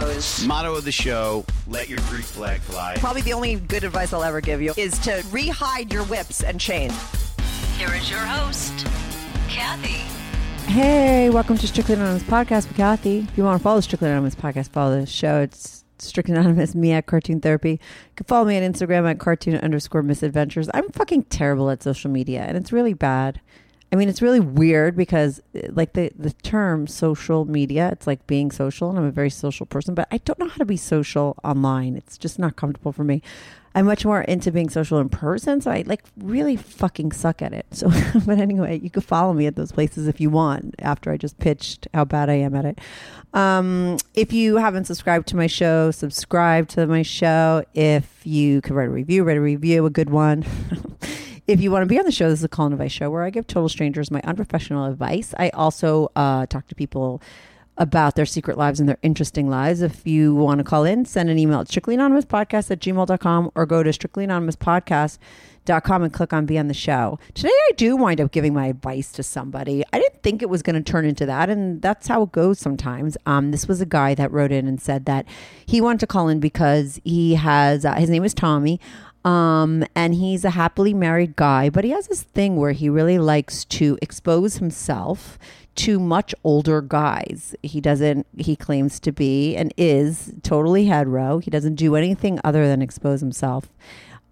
goes. Motto of the show: Let your Greek flag fly. Probably the only good advice I'll ever give you is to rehide your whips and chains. Here is your host, Kathy. Hey, welcome to Strictly Anonymous Podcast with Kathy. If you want to follow Strictly Anonymous Podcast, follow the show. It's Strictly Anonymous, me at Cartoon Therapy. You can follow me on Instagram at cartoon underscore misadventures. I'm fucking terrible at social media, and it's really bad. I mean, it's really weird because, uh, like, the, the term social media, it's like being social, and I'm a very social person, but I don't know how to be social online. It's just not comfortable for me. I'm much more into being social in person, so I like really fucking suck at it. So, but anyway, you can follow me at those places if you want. After I just pitched how bad I am at it. Um, if you haven't subscribed to my show, subscribe to my show. If you could write a review, write a review, a good one. if you want to be on the show, this is a call and advice show where I give total strangers my unprofessional advice. I also uh, talk to people about their secret lives and their interesting lives. If you want to call in, send an email at strictlyanonymouspodcast at gmail.com or go to strictlyanonymouspodcast.com and click on Be on the Show. Today, I do wind up giving my advice to somebody. I didn't think it was going to turn into that, and that's how it goes sometimes. Um, this was a guy that wrote in and said that he wanted to call in because he has, uh, his name is Tommy. Um, and he's a happily married guy, but he has this thing where he really likes to expose himself to much older guys. He doesn't, he claims to be and is totally hetero. He doesn't do anything other than expose himself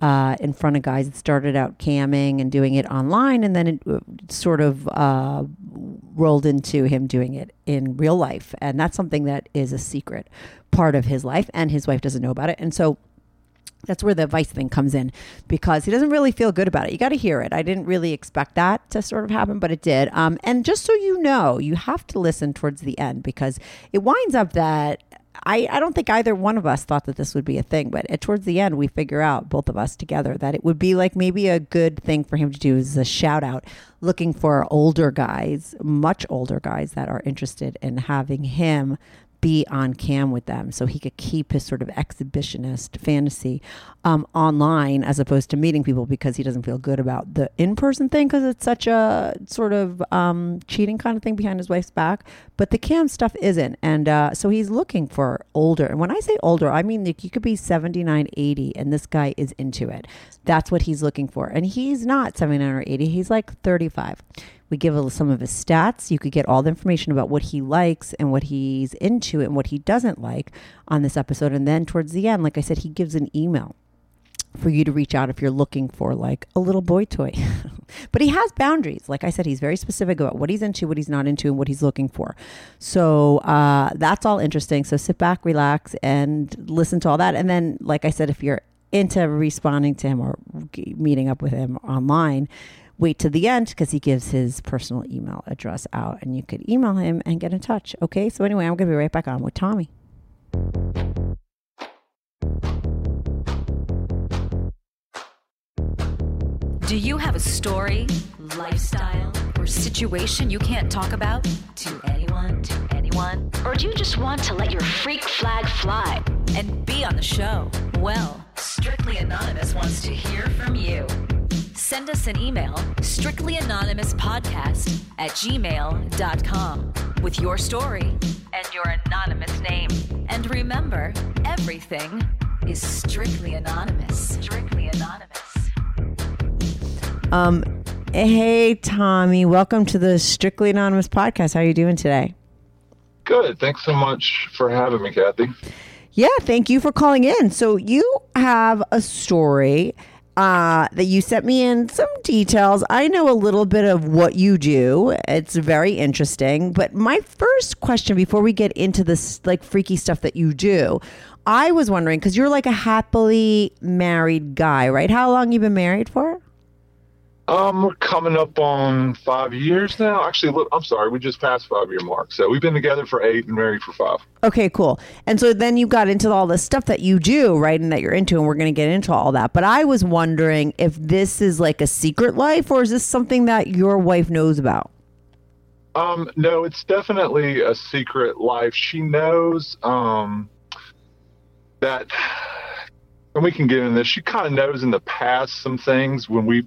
uh, in front of guys. It started out camming and doing it online, and then it uh, sort of uh, rolled into him doing it in real life. And that's something that is a secret part of his life, and his wife doesn't know about it. And so, that's where the advice thing comes in because he doesn't really feel good about it. You got to hear it. I didn't really expect that to sort of happen, but it did. Um, and just so you know, you have to listen towards the end because it winds up that I, I don't think either one of us thought that this would be a thing, but at, towards the end, we figure out, both of us together, that it would be like maybe a good thing for him to do is a shout out looking for older guys, much older guys that are interested in having him be on cam with them so he could keep his sort of exhibitionist fantasy um, online as opposed to meeting people because he doesn't feel good about the in-person thing because it's such a sort of um, cheating kind of thing behind his wife's back. But the cam stuff isn't. And uh, so he's looking for older. And when i say older i mean like you could be 79 80 and this guy is into it. That's what he's looking for. And he's not 79 or 80 he's like 35 we give some of his stats. You could get all the information about what he likes and what he's into and what he doesn't like on this episode. And then towards the end, like I said, he gives an email for you to reach out if you're looking for like a little boy toy. but he has boundaries. Like I said, he's very specific about what he's into, what he's not into, and what he's looking for. So uh, that's all interesting. So sit back, relax, and listen to all that. And then, like I said, if you're into responding to him or meeting up with him online, wait to the end because he gives his personal email address out and you could email him and get in touch. Okay. So, anyway, I'm going to be right back on with Tommy. Do you have a story, lifestyle, or situation you can't talk about to anyone, to anyone? Or do you just want to let your freak flag fly and be on the show? Well, Strictly Anonymous wants to hear from you. Send us an email, strictlyanonymouspodcast at gmail.com, with your story and your anonymous name. And remember, everything is strictly anonymous. Strictly anonymous. Um, hey, Tommy, welcome to the Strictly Anonymous podcast. How are you doing today? Good. Thanks so much for having me, Kathy. Yeah, thank you for calling in. So, you have a story uh, that you sent me in some details. I know a little bit of what you do. It's very interesting. But my first question before we get into this like freaky stuff that you do, I was wondering because you're like a happily married guy, right? How long you been married for? Um, we're coming up on five years now. Actually, look, I'm sorry, we just passed five year mark. So we've been together for eight and married for five. Okay, cool. And so then you got into all the stuff that you do, right? And that you're into, and we're going to get into all that. But I was wondering if this is like a secret life or is this something that your wife knows about? Um, no, it's definitely a secret life. She knows um, that, and we can get into this. She kind of knows in the past some things when we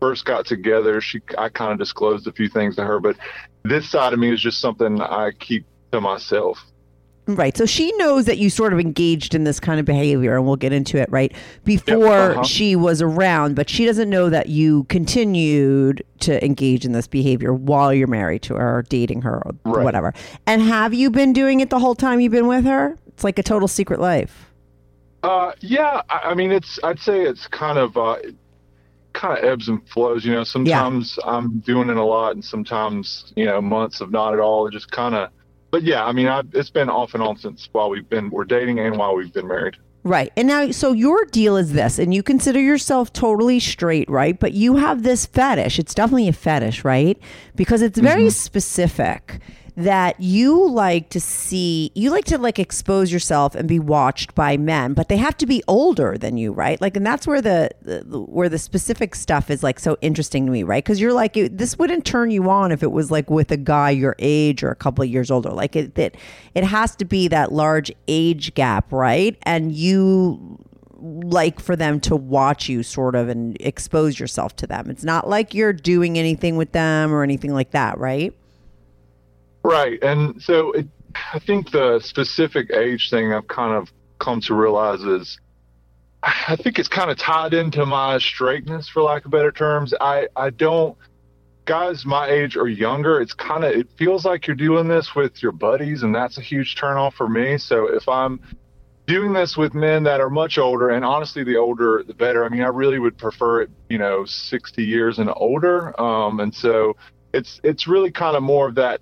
first got together. She, I kind of disclosed a few things to her, but this side of me is just something I keep to myself. Right. So she knows that you sort of engaged in this kind of behavior, and we'll get into it, right? Before uh-huh. she was around, but she doesn't know that you continued to engage in this behavior while you're married to her or dating her or Right. whatever. And have you been doing it the whole time you've been with her? It's like a total secret life. Uh, yeah, I, I mean, it's. I'd say it's kind of, uh, kind of ebbs and flows. You know, sometimes I'm doing it a lot, and sometimes you know, months of not at all. It just kind of. But yeah, I mean, I, it's been off and on since while we've been we're dating and while we've been married. Right. And now, so your deal is this, and you consider yourself totally straight, right? But you have this fetish. It's definitely a fetish, right? Because it's very mm-hmm. specific that you like to see, you like to like expose yourself and be watched by men, but they have to be older than you, right? Like, and that's where the, the where the specific stuff is like so interesting to me, right? Because you're like, this wouldn't turn you on if it was like with a guy your age or a couple of years older. Like, it, it, it has to be that large age gap, right? And you like for them to watch you sort of and expose yourself to them. It's not like you're doing anything with them or anything like that, right? Right, and so it, I think the specific age thing I've kind of come to realize is, I think it's kind of tied into my straightness, for lack of better terms. I I don't guys my age or younger. It's kind of it feels like you're doing this with your buddies, and that's a huge turnoff for me. So if I'm doing this with men that are much older, and honestly, the older the better. I mean, I really would prefer it, you know, 60 years and older. Um, and so it's it's really kind of more of that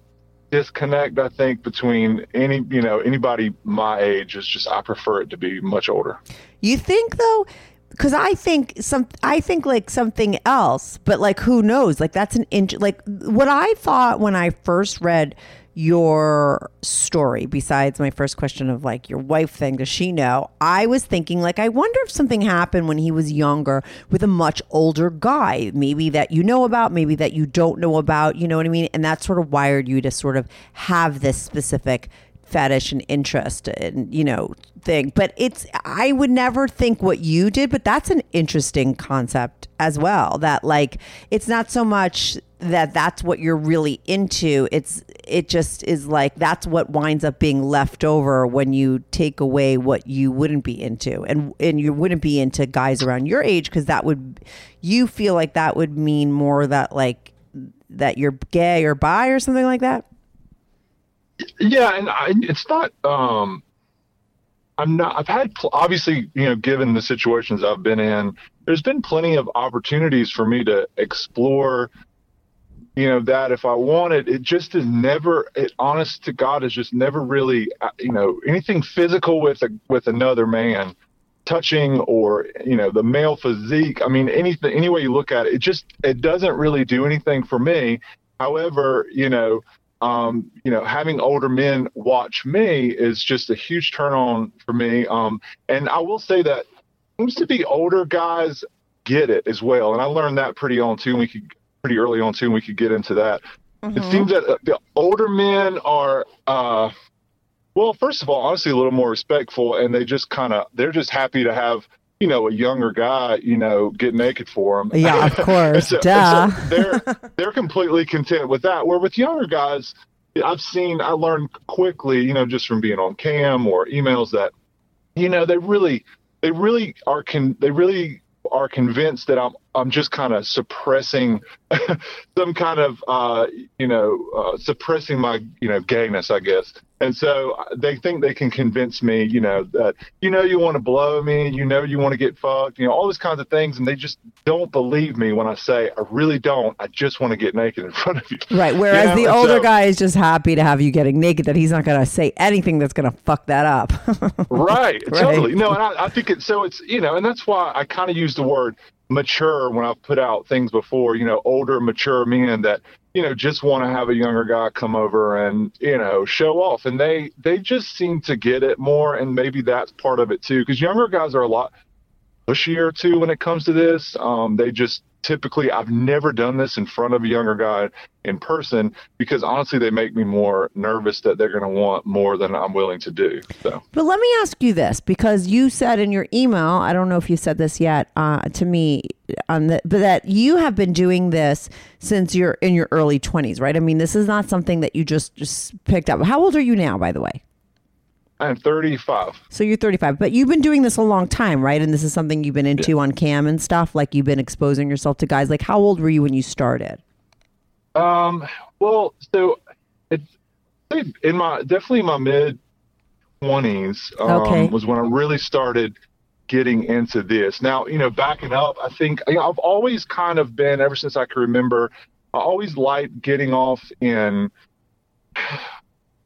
disconnect I think between any you know anybody my age is just I prefer it to be much older. You think though? Because I think some, I think like something else, but like who knows? Like that's an int- like what I thought when I first read your story. Besides my first question of like your wife thing, does she know? I was thinking like I wonder if something happened when he was younger with a much older guy, maybe that you know about, maybe that you don't know about. You know what I mean? And that sort of wired you to sort of have this specific fetish and interest and you know thing. But it's i would never think what you did but that's an interesting concept as well that like it's not so much that that's what you're really into. It's it just is like that's what winds up being left over when you take away what you wouldn't be into. And and you wouldn't be into guys around your age because that would you feel like that would mean more that like that you're gay or bi or something like that Yeah, and I, it's not. Um, I'm not. I've had pl- obviously, you know, given the situations I've been in, there's been plenty of opportunities for me to explore. You know that if I wanted, it just is never. It honest to God is just never really. uh, You know anything physical with a with another man, touching or you know the male physique. I mean anything any way you look at it, it just it doesn't really do anything for me. However, you know um, you know, having older men watch me is just a huge turn on for me. Um, and I will say that seems to be older guys get it as well. And I learned that pretty on too. And we could pretty early on too. And we could get into that. It seems that the older men are, uh, well, first of all, honestly, a little more respectful, and they just kind of they're just happy to have you know a younger guy you know get naked for them. Yeah, of course. Duh. they're they're completely content with that. Where with younger guys, I've seen I learned quickly, you know, just from being on cam or emails that, you know, they really they really are con they really are convinced that I'm I'm just kind of suppressing some kind of uh, you know uh, suppressing my you know gayness, I guess. And so they think they can convince me, you know, that you know you want to blow me, you know you want to get fucked, you know, all those kinds of things, and they just don't believe me when I say I really don't. I just want to get naked in front of you. Right. Whereas You know, the older so- guy is just happy to have you getting naked, that he's not going to say anything that's going to fuck that up. right, Right. totally no and I, I think it's so it's you know and that's why i kind of use the word mature when I've put out things before, you know, older, mature men that, you know, just want to have a younger guy come over and, you know, show off. And they, they just seem to get it more. And maybe that's part of it too. Cause younger guys are a lot pushier too when it comes to this. Um, they just typically, I've never done this in front of a younger guy in person because honestly, they make me more nervous that they're going to want more than I'm willing to do. So. But let me ask you this because you said in your email, I don't know if you said this yet uh, to me, on the, but that you have been doing this since you're in your early 20s, right? I mean, this is not something that you just just picked up. How old are you now, by the way? I'm 35. So you're 35, but you've been doing this a long time, right? And this is something you've been into on cam and stuff. Like you've been exposing yourself to guys. Like, how old were you when you started? Um, well, so it's in my definitely my mid 20s um, Okay. was when I really started getting into this. Now, you know, backing up, I think you know, I've always kind of been ever since I can remember. I always liked getting off in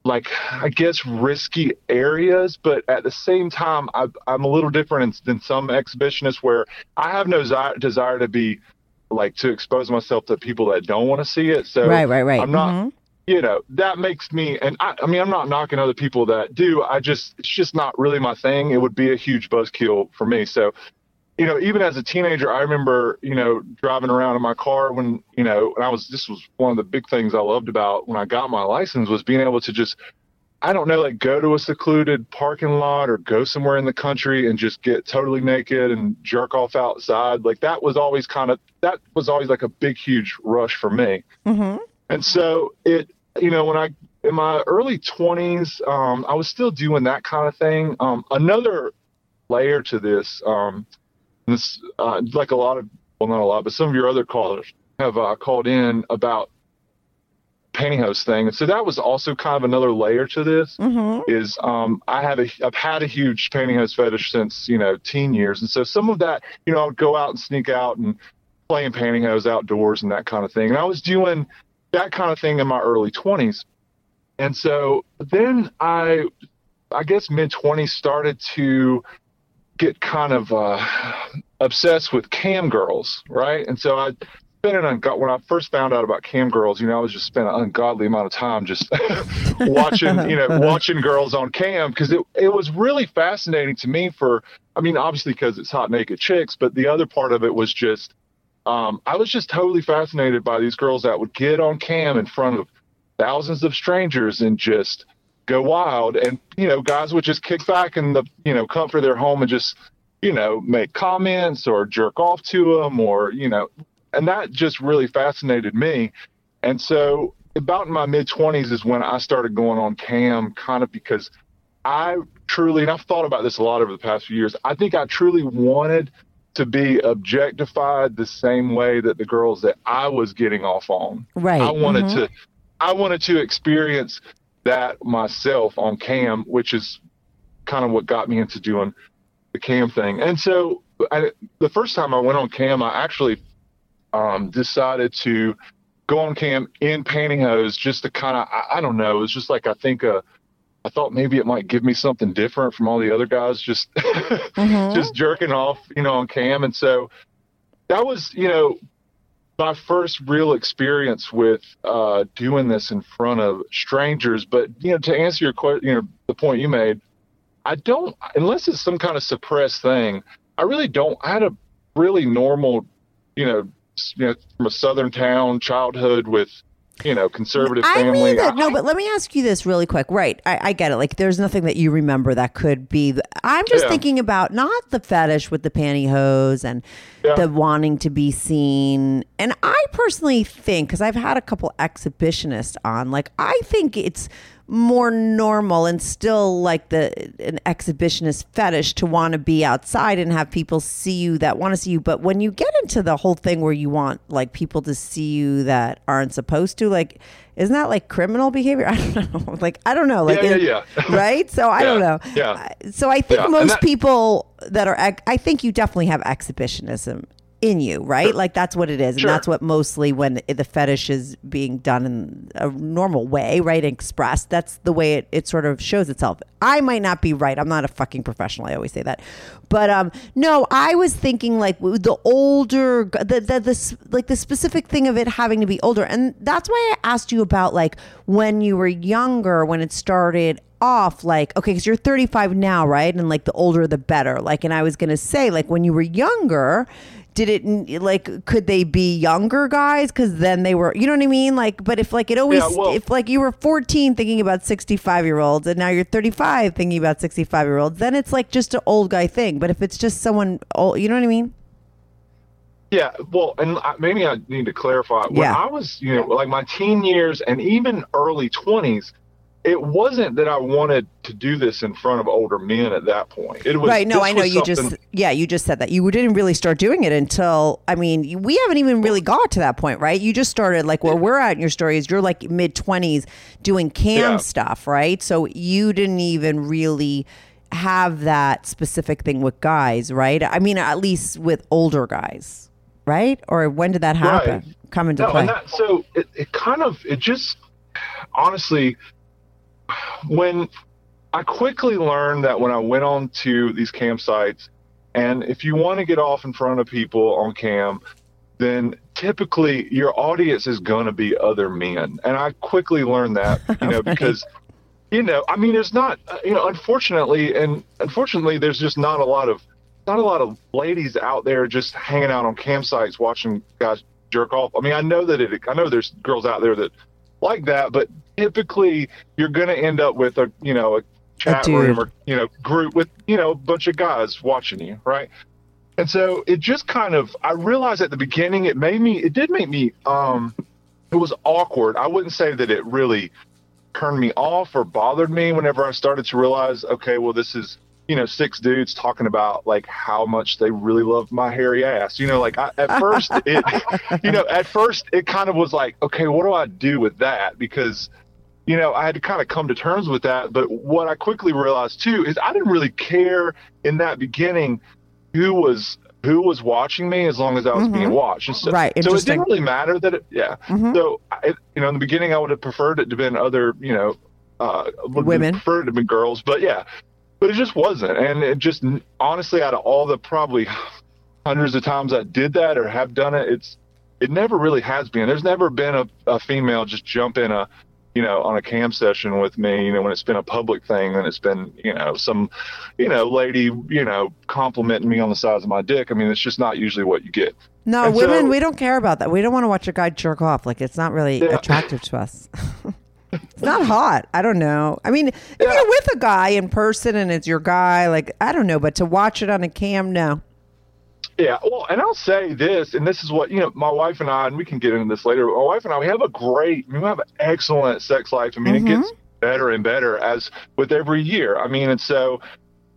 like I guess risky areas, but at the same time, I, I'm a little different than some exhibitionists where I have no zi- desire to be like to expose myself to people that don't want to see it. So Right, right, right. I'm not, Mhm. you know, that makes me, and I, I mean, I'm not knocking other people that do. I just, it's just not really my thing. It would be a huge buzzkill for me. So, you know, even as a teenager, I remember, you know, driving around in my car when, you know, and I was, this was one of the big things I loved about when I got my license was being able to just, I don't know, like go to a secluded parking lot or go somewhere in the country and just get totally naked and jerk off outside. Like that was always kind of, that was always like a big, huge rush for me. Mm-hmm. And so it, you know, when I, in my early 20s, um, I was still doing that kind of thing. Um, another layer to this, um, this, uh, like a lot of, well, not a lot, but some of your other callers have uh, called in about pantyhose thing. And so that was also kind of another layer to this Mm-hmm. is um, I have a I've had a huge pantyhose fetish since you know teen years, and so some of that you know I would go out and sneak out and play in pantyhose outdoors and that kind of thing. And I was doing that kind of thing in my early twenties, and so then I I guess mid twenties started to get kind of uh, obsessed with cam girls, right? And so I spent an ungo- when I first found out about cam girls, you know, I was just spent an ungodly amount of time just watching, you know, watching girls on cam because it it was really fascinating to me. For I mean, obviously because it's hot naked chicks, but the other part of it was just um, I was just totally fascinated by these girls that would get on cam in front of thousands of strangers and just go wild and you know guys would just kick back in the you know comfort of their home and just you know make comments or jerk off to them or you know and that just really fascinated me and so about in my mid 20s is when i started going on cam kind of because i truly and i've thought about this a lot over the past few years i think i truly wanted to be objectified the same way that the girls that i was getting off on Right. i wanted Mhm. to i wanted to experience that myself on cam which is kind of what got me into doing the cam thing and so I, the first time i went on cam i actually um, decided to go on cam in pantyhose just to kind of I, I don't know it was just like i think uh i thought maybe it might give me something different from all the other guys just Mhm. just jerking off you know on cam and so that was you know my first real experience with uh, doing this in front of strangers. But you know, to answer your question, you know, the point you made, I don't unless it's some kind of suppressed thing. I really don't. I had a really normal, you know, you know, from a southern town childhood with, you know, conservative I family. mean that, no, but let me ask you this really quick. Right, I, I get it. Like, there's nothing that you remember that could be. I'm just Yeah. thinking about not the fetish with the pantyhose and Yeah. the wanting to be seen. And I personally think, because I've had a couple exhibitionists on, like I think it's more normal and still like the an exhibitionist fetish to want to be outside and have people see you that want to see you. But when you get into the whole thing where you want like people to see you that aren't supposed to like isn't that like criminal behavior? I don't know. Like i don't know. Like Yeah, yeah, yeah. right? So i don't know. yeah. So i think Yeah, most that- people that are i think you definitely have exhibitionism in you, right? Like that's what it is, and that's what mostly when the fetish is being done in a normal way, right? Expressed. That's the way it, it sort of shows itself. I might not be right. I'm not a fucking professional. I always say that, but um, no, I was thinking like the older, the the this like the specific thing of it having to be older, and that's why I asked you about like when you were younger, when it started off like okay because you're 35 now right and like the older the better like and i was gonna say like when you were younger did it like could they be younger guys because then they were you know what i mean like but if like it always Yeah, well- if like you were 14 thinking about 65 year olds and now you're 35 thinking about 65 year olds then it's like just an old guy thing but if it's just someone old you know what i mean Yeah, well, and maybe I need to clarify. When Yeah. I was, you know, like my teen years and even early 20s, it wasn't that I wanted to do this in front of older men at that point. It was right no i know you just yeah you just said that you didn't really start doing it until i mean we haven't even really got to that point right you just started like where we're at in your story is you're like mid 20s doing cam Yeah. stuff right so you didn't even really have that specific thing with guys right i mean at least with older guys right or when did that happen Right. come into no, play and that so it, it kind of it just honestly when I quickly learned that when I went on to these campsites, and if you want to get off in front of people on cam, then typically your audience is going to be other men. And I quickly learned that, you know, because, you know, I mean, there's not, uh, you know, unfortunately, and unfortunately, there's just not a lot of, not a lot of ladies out there just hanging out on campsites watching guys jerk off. I mean, I know that it, I know there's girls out there that like that, but typically you're going to end up with a, you know, a chat dude. room or, you know, group with, you know, a bunch of guys watching you, right? And so it just kind of, I realized at the beginning, it made me, it did make me, um, it was awkward. I wouldn't say that it really turned me off or bothered me whenever I started to realize, okay, well, this is, you know, six dudes talking about like how much they really love my hairy ass. You know, like I, at first, it, you know, at first it kind of was like, okay, what do I do with that? Because, you know, I had to kind of come to terms with that. But what I quickly realized too is I didn't really care in that beginning who was who was watching me as long as I was being watched. And so, Mm-hmm. Right, So it didn't really matter that it, yeah. So, I, you know, in the beginning, I would have preferred it to have been other, you know, uh, Women. preferred it to have been girls, but yeah, but it just wasn't. And it just, honestly, out of all the probably hundreds of times I did that or have done it, it's, it never really has been. There's never been a, a female just jump in a, you know, on a cam session with me, you know, when it's been a public thing, then it's been, you know, some, you know, lady, you know, complimenting me on the size of my dick. I mean, it's just not usually what you get. no And women so- we don't care about that we don't want to watch a guy jerk off like it's not really Yeah. attractive to us It's not hot. I don't know. I mean, if Yeah. you're with a guy in person and it's your guy, like I don't know, but to watch it on a cam, no. Yeah, well, and I'll say this, and this is what you know. My wife and I, and we can get into this later. But my wife and I, we have a great, we have an excellent sex life. I mean, it gets better and better as with every year. I mean, and so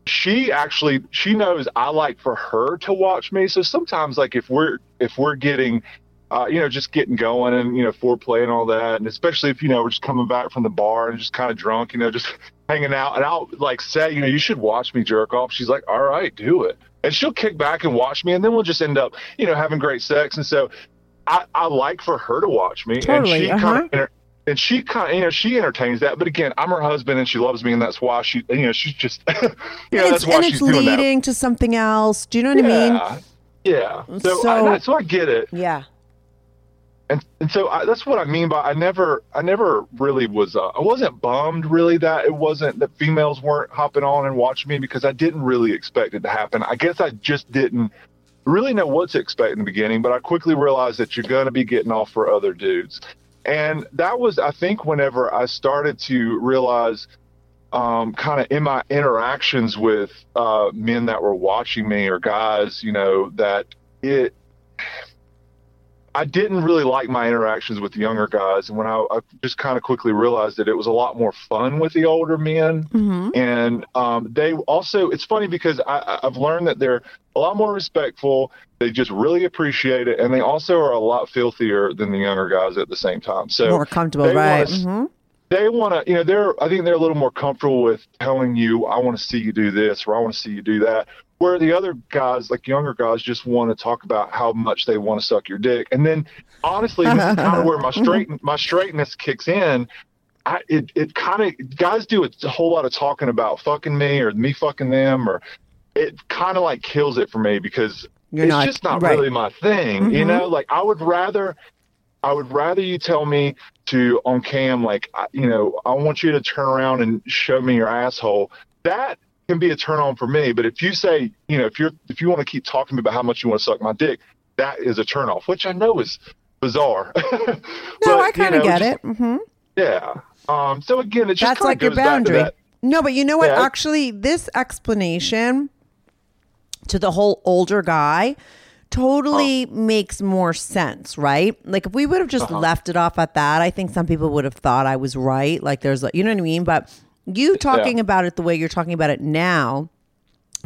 she actually she knows I like for her to watch me. So sometimes, like if we're if we're getting, uh, you know, just getting going and you know foreplay and all that, and especially if you know we're just coming back from the bar and just kind of drunk, you know, just hanging out, and I'll like say, you know, you should watch me jerk off. She's like, all right, do it, and she'll kick back and watch me, and then we'll just end up, you know, having great sex, and so. I, I like for her to watch me, Totally, and she uh-huh. kind of and she kind of, you know, she entertains that. But again, I'm her husband, and she loves me, and that's why she, you know, she's just, you know, and that's it's, why and she's it's doing leading to something else. Do you know that. what I mean? Yeah, yeah. So, So- I, so I get it, Yeah. And and so I, that's what I mean by I never, I never really was, uh, I wasn't bummed really that it wasn't that females weren't hopping on and watching me because I didn't really expect it to happen. I guess I just didn't really know what to expect in the beginning, but I quickly realized that you're going to be getting off for other dudes. And that was, I think, whenever I started to realize, um, kind of in my interactions with uh, men that were watching me or guys, you know, that it, I didn't really like my interactions with the younger guys. And when I, I just kind of quickly realized that it was a lot more fun with the older men. Mm-hmm. And um, they also, it's funny because I, I've learned that they're a lot more respectful. They just really appreciate it. And they also are a lot filthier than the younger guys at the same time. So More comfortable, right? s- hmm they want to, you know, they're, I think they're a little more comfortable with telling you, I want to see you do this or I want to see you do that. Where the other guys, like younger guys, just want to talk about how much they want to suck your dick. And then honestly, this is kind of where my straight, my straightness kicks in. I, it, it kind of, guys do a whole lot of talking about fucking me or me fucking them or it kind of like kills it for me because You're it's not- just not right. really my thing. You mm-hmm. know, like I would rather, I would rather you tell me to on cam, like, you know, I want you to turn around and show me your asshole. That can be a turn on for me. But if you say, you know, if you're, if you want to keep talking about how much you want to suck my dick, that is a turn off, which I know is bizarre. No, I kind of get it. hmm Yeah. Um, so again, it just That's like your goes back to boundary. No, but you know what? Yeah. Actually, this explanation to the whole older guy totally Oh. makes more sense, right? Like if we would have just Uh-huh. left it off at that, I think some people would have thought I was right. Like there's, like, you know what I mean? But you talking about it the way you're talking about it now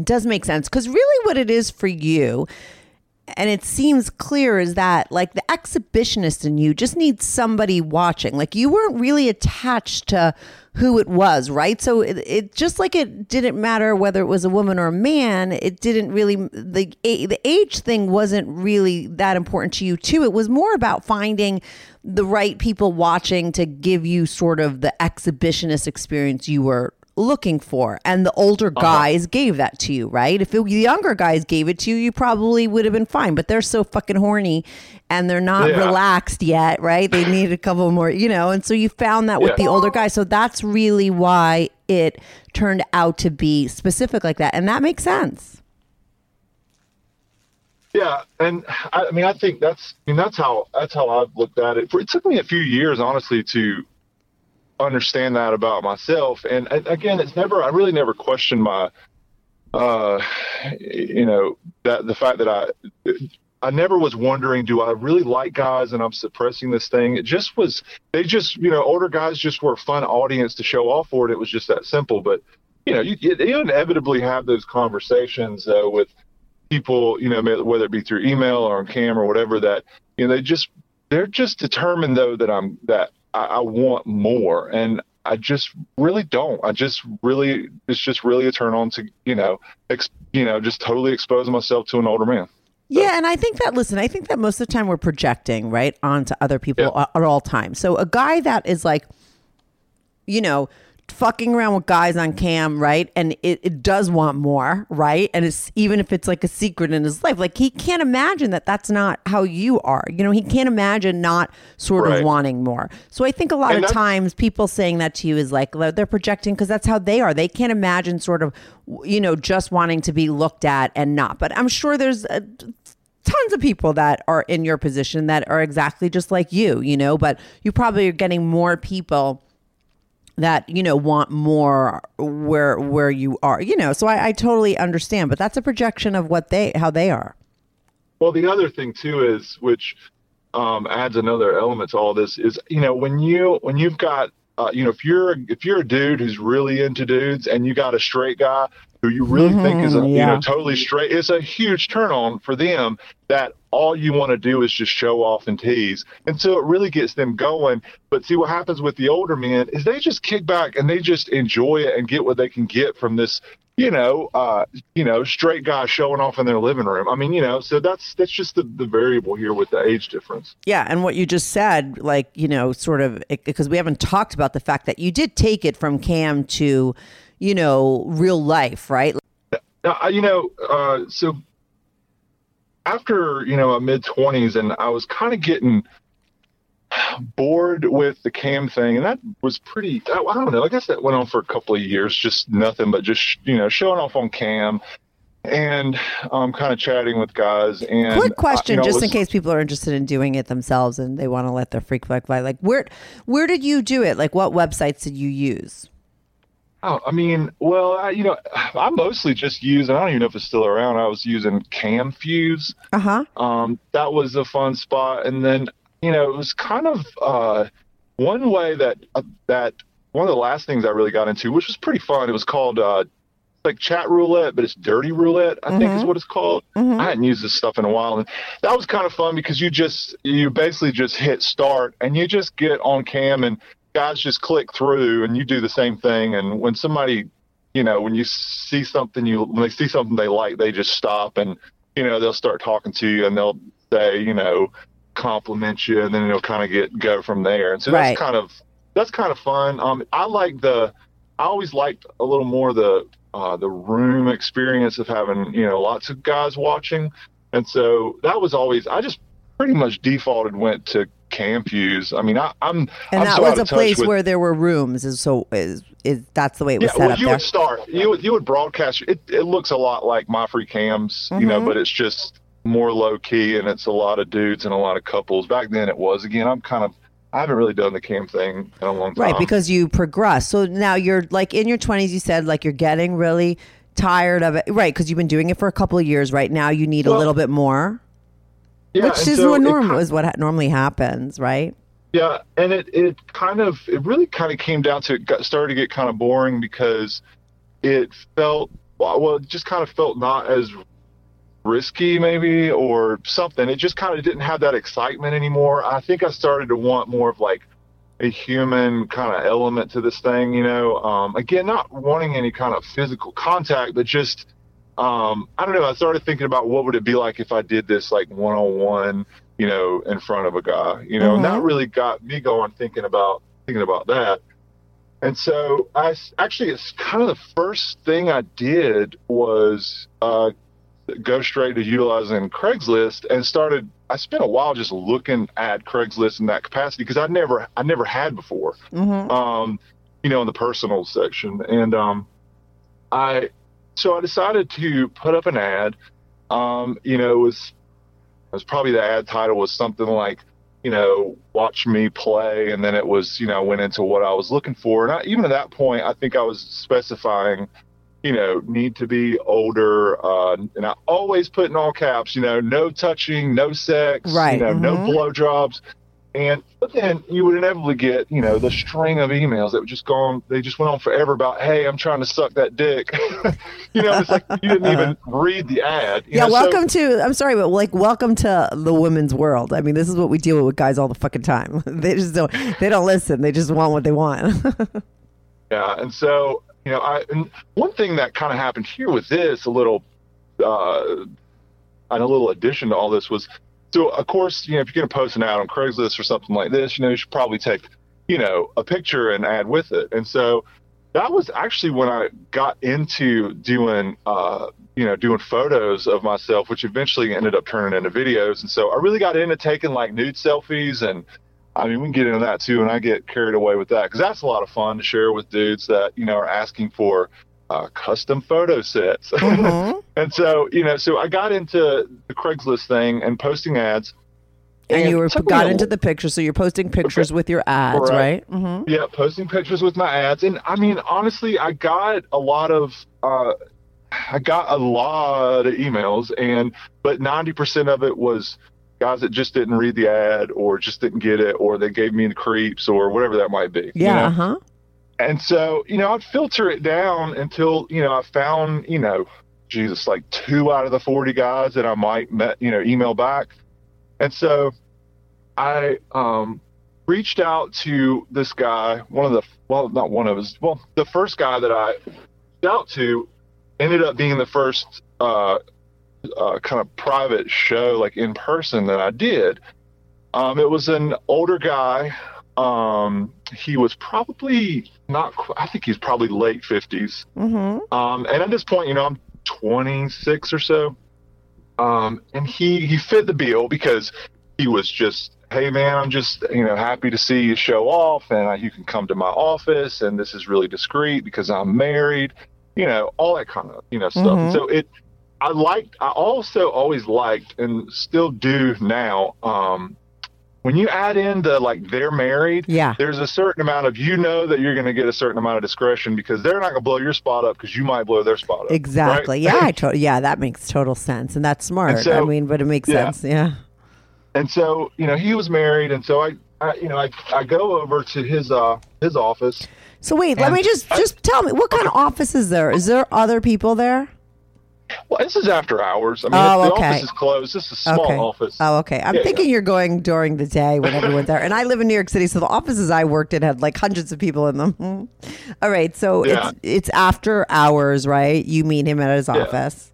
does make sense. Because really what it is for you and it seems clear is that like the exhibitionist in you just needs somebody watching. Like you weren't really attached to who it was right? So it, it just like it didn't matter whether it was a woman or a man it didn't really the the age thing wasn't really that important to you too. It was more about finding the right people watching to give you sort of the exhibitionist experience you were looking for and the older Uh-huh. guys gave that to you right if it, the younger guys gave it to you you probably would have been fine but they're so fucking horny and they're not Yeah. relaxed yet right they need a couple more you know and so you found that with the older guys so that's really why it turned out to be specific like that and that makes sense Yeah, and I, I mean, I think that's, I mean, that's how that's how I've looked at it. For it took me a few years, honestly, to understand that about myself. And, again, it's never, I really never questioned my, uh, you know, that the fact that I, I never was wondering, do I really like guys and I'm suppressing this thing? It just was, they just, you know, older guys just were a fun audience to show off for it. It was just that simple. But, you know, you, you inevitably have those conversations uh, with people, you know, whether it be through email or on camera or whatever, that, you know, they just, they're just determined though that I'm, that I, I want more. And I just really don't. I just really, it's just really a turn on to, you know, ex, you know, just totally expose myself to an older man. Yeah, and I think that listen, I think that most of the time we're projecting right onto other people Yeah. at, at all times. So a guy that is like, you know, fucking around with guys on cam, right, and it, it does want more, right, and it's even if it's like a secret in his life, like he can't imagine that that's not how you are. You know, he can't imagine not sort of wanting more. So I think a lot And of times people saying that to you is like they're projecting because that's how they are. They can't imagine sort of, you know, just wanting to be looked at and not. But I'm sure there's a, tons of people that are in your position that are exactly just like you, you know, but you probably are getting more people that you know want more where where you are you know so I, I totally understand but that's a projection of what they how they are. Well, the other thing too is, which um, adds another element to all this, is you know when you when you've got uh, you know if you're if you're a dude who's really into dudes and you got a straight guy who you really think is a, you know totally straight, it's a huge turn on for them that all you want to do is just show off and tease, and so it really gets them going. But see what happens with the older men is they just kick back and they just enjoy it and get what they can get from this you know, uh, you know, straight guy showing off in their living room. I mean, you know, so that's that's just the, the variable here with the age difference. yeah and what you just said like you know sort of because we haven't talked about the fact that you did take it from cam to you know real life right you know, uh, so after you know my mid twenties, and I was kind of getting bored with the cam thing, and that was pretty. I, I don't know. I guess that went on for a couple of years, just nothing but just you know showing off on cam. And um, kind of chatting with guys. And quick uh, question you know, just in case people are interested in doing it themselves and they want to let their freak flag fly like where where did you do it like what websites did you use Oh, I mean, well, I, you know, I mostly just use, and I don't even know if it's still around. I was using CamFuze. uh-huh Um, that was a fun spot, and then you know, it was kind of uh, one way that uh, that one of the last things I really got into, which was pretty fun. It was called uh, like chat roulette, but it's dirty roulette. I think is what it's called. I hadn't used this stuff in a while, and that was kind of fun because you just you basically just hit start and you just get on cam and guys just click through and you do the same thing. And when somebody, you know, when you see something you when they see something they like, they just stop and you know they'll start talking to you and they'll say, you know, compliment you, and then it'll kind of get go from there. And so Right. that's kind of that's kind of fun. Um, I like the I always liked a little more the uh, the room experience of having you know lots of guys watching, and so that was always I just pretty much defaulted went to Campus. I mean, I, I'm And I'm that so was a place with- where there were rooms. Is so is is that's the way it was yeah, set well, up you there. would start. You would you would broadcast. It it looks a lot like my free cams, you Mm-hmm. know, but it's just more low key and it's a lot of dudes and a lot of couples. Back then it was. Again, I'm kind of I haven't really done the cam thing in a long time. Right, because you progress. So now you're like in your 20s, you said like you're getting really tired of it. Right, because you've been doing it for a couple of years. Right now, you need a little bit more, yeah, which is so what normal is what ha- normally happens, right? Yeah, and it it kind of it really kind of came down to it got started to get kind of boring because it felt well, it just kind of felt not as risky maybe or something. It just kind of didn't have that excitement anymore. I think I started to want more of like a human kind of element to this thing, you know. Um, again, not wanting any kind of physical contact, but just um, I don't know. I started thinking about what would it be like if I did this like one on one, you know, in front of a guy, you know, and that really got me going thinking about thinking about that. And so I actually, it's kind of the first thing I did was uh, go straight to utilizing Craigslist and started. I spent a while just looking at Craigslist in that capacity because I never, I never had before um, you know, in the personal section. And um, I, so I decided to put up an ad. Um, you know, it was, it was probably the ad title was something like, you know, watch me play. And then it was, you know, went into what I was looking for. And I, even at that point, I think I was specifying, you know, need to be older. Uh, and I always put in all caps, you know, no touching, no sex, Right, you know, no mhm. blowjobs. And but then you would inevitably get, you know, the string of emails that would just go on. They just went on forever about, hey, I'm trying to suck that dick. you know, it's like you didn't even read the ad. Yeah, know, so- welcome to. I'm sorry, but like, welcome to the women's world. I mean, this is what we deal with with guys all the fucking time. they just don't. They don't listen. They just want what they want. Yeah, and so you know, I and one thing that kind of happened here with this a little, uh, and a little addition to all this was, so of course, you know, if you're going to post an ad on Craigslist or something like this, you know, you should probably take, you know, a picture and add with it, and so that was actually when I got into doing, uh, you know, doing photos of myself, which eventually ended up turning into videos, and so I really got into taking like nude selfies and. I mean, we can get into that too, and I get carried away with that because that's a lot of fun to share with dudes that you know are asking for uh, custom photo sets. and so, you know, so I got into the Craigslist thing and posting ads. and you were got into the picture, so you're posting pictures with your ads, Right. right? Mm-hmm. yeah, posting pictures with my ads, and I mean, honestly, I got a lot of. Uh, I got a lot of emails, and but ninety percent of it was guys that just didn't read the ad, or just didn't get it, or they gave me the creeps, or whatever that might be. you Yeah. know? Uh huh. And so, you know, I'd filter it down until, you know, I found, you know, Jesus, like two out of the 40 guys that I might, met, you know, email back. And so I um, reached out to this guy, one of the, well, not one of his, well, the first guy that I reached out to ended up being the first uh, uh, kind of private show, like in person, that I did. Um, it was an older guy. Um, he was probably not. I think he's probably late fifties. Mm-hmm. Um, and at this point, you know, I'm 26 or so. Um, and he he fit the bill because he was just, hey man, I'm just you know happy to see you show off, and uh, you can come to my office, and this is really discreet because I'm married. You know, all that kind of you know stuff. And so it, I liked. I also always liked, and still do now. Um, when you add in the like they're married, Yeah. there's a certain amount of you know that you're going to get a certain amount of discretion because they're not going to blow your spot up because you might blow their spot up. Exactly. right? Yeah. I to- yeah. That makes total sense, and that's smart. And so- I mean, but it makes yeah. sense. Yeah. and so you know he was married, and so I, I you know I, I go over to his uh his office. So wait, let me just just tell me what kind of office is there? Is there other people there? Well, this is after hours. I mean, Oh, the okay. office is closed. This is a small okay. office. Oh, okay. I'm Yeah, thinking you're going during the day when everyone's there. And I live in New York City, so the offices I worked in had like hundreds of people in them. All right, so Yeah. it's it's after hours, right? You meet him at his office.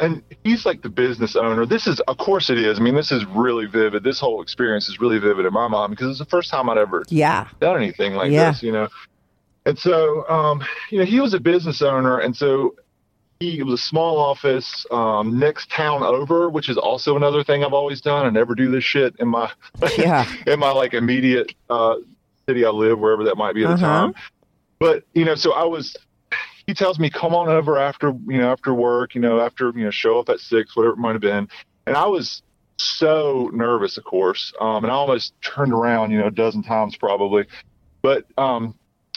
and he's like the business owner. This is, of course, it is. I mean, this is really vivid. This whole experience is really vivid in my mind because it's the first time I'd ever Yeah. done anything like Yeah. this, you know. And so, um, you know, he was a business owner, and so it was a small office um, next town over, which is also another thing I've always done. I never do this shit in my Yeah. in my like immediate uh, city I live, wherever that might be at the Uh-huh. time. But you know, so I was. He tells me, "Come on over after you know after work, you know after you know show up at six, whatever it might have been." And I was so nervous, of course, um, and I almost turned around, you know, a dozen times probably. But um,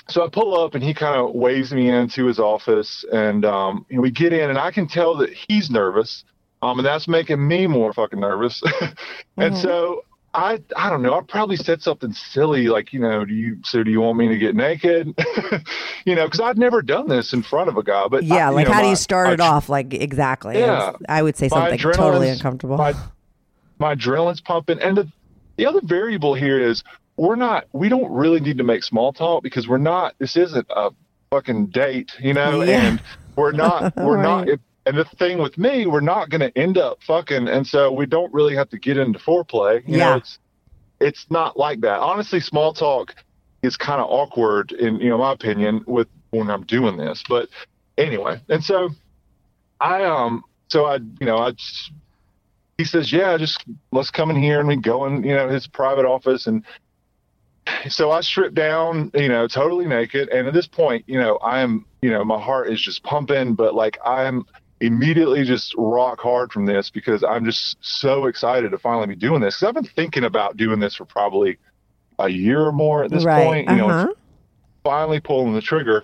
so I pull up, and he kind of waves me into his office, and um, you know, we get in, and I can tell that he's nervous, um, and that's making me more fucking nervous. and so I, I don't know. I probably said something silly like, you know, do you, so do you want me to get naked? you know, because I'd never done this in front of a guy. But Yeah, I- like know, how do you start it off? Like exactly. Yeah. I would say something totally uncomfortable. My, my adrenaline's pumping, and the the other variable here is we're not. We don't really need to make small talk because we're not. This isn't a fucking date, you know, Yeah. and we're not. We're not. Right. and the thing with me, we're not going to end up fucking, and so we don't really have to get into foreplay. You Yeah. know, it's it's not like that. Honestly, small talk is kind of awkward in you know my opinion with when I'm doing this. But anyway, and so I um so I you know I just, he says yeah just let's come in here and we go in you know his private office and so I strip down you know totally naked and at this point you know I am you know my heart is just pumping but like I'm immediately just rock hard from this because I'm just so excited to finally be doing this because I've been thinking about doing this for probably a year or more at this right. point you uh-huh. finally pulling the trigger.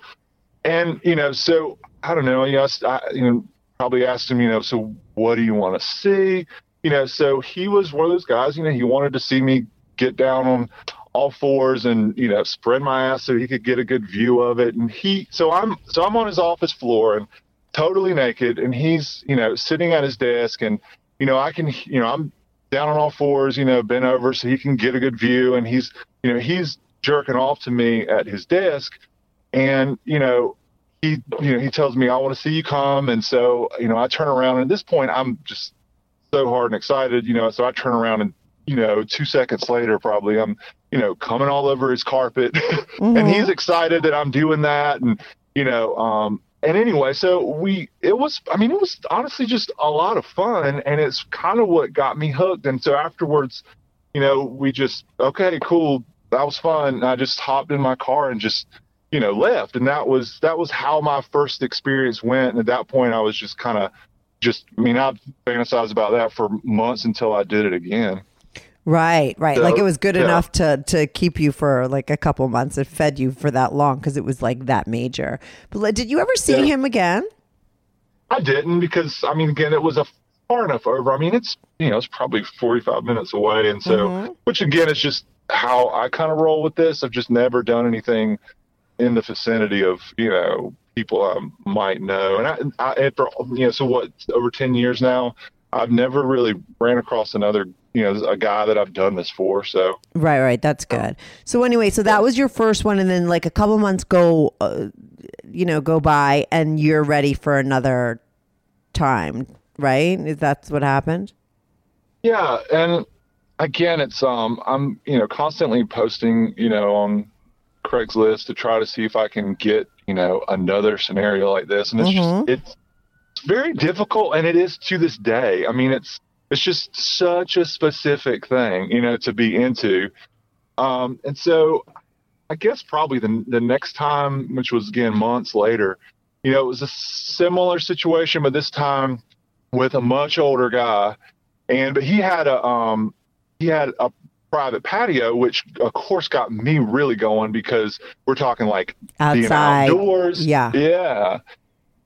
And you know, so I don't know. You know, I, you know, probably asked him. You know, so what do you want to see? You know, so he was one of those guys. You know, he wanted to see me get down on all fours and you know spread my ass so he could get a good view of it. And he, so I'm, so I'm on his office floor and totally naked, and he's you know sitting at his desk, and you know I can, you know, I'm down on all fours, you know, bent over so he can get a good view, and he's, you know, he's jerking off to me at his desk and you know he you know he tells me i want to see you come and so you know i turn around and at this point i'm just so hard and excited you know so i turn around and you know two seconds later probably i'm you know coming all over his carpet. And he's excited that i'm doing that and you know um and anyway so we it was i mean it was honestly just a lot of fun and it's kind of what got me hooked. And so afterwards you know we just okay cool that was fun. And i just hopped in my car and just you know left. And that was that was how my first experience went. And at that point i was just kind of just i mean i fantasized about that for months until i did it again Right, right. So, like it was good yeah. enough to to keep you for like a couple months. It fed you for that long because it was like that major. But did you ever see Yeah. him again? i didn't because i mean again it was a far enough over i mean it's you know it's probably 45 minutes away and so mm-hmm. which again is just how i kind of roll with this i've just never done anything in the vicinity of you know people I might know and i, I after you know so what over 10 years now i've never really ran across another you know a guy that i've done this for so Right, right. That's good. So anyway, so that was your first one, and then like a couple months go, uh, you know, go by, and you're ready for another time, right? Is that what happened? Yeah, and again, it's um, I'm you know constantly posting you know on Craigslist to try to see if I can get you know another scenario like this, and it's just it's very difficult, and it is to this day. I mean, it's it's just such a specific thing, you know, to be into, um, and so I guess probably the the next time, which was again months later, you know, it was a similar situation, but this time with a much older guy and but he had a um he had a private patio which of course got me really going because we're talking like Outside. outdoors Yeah. yeah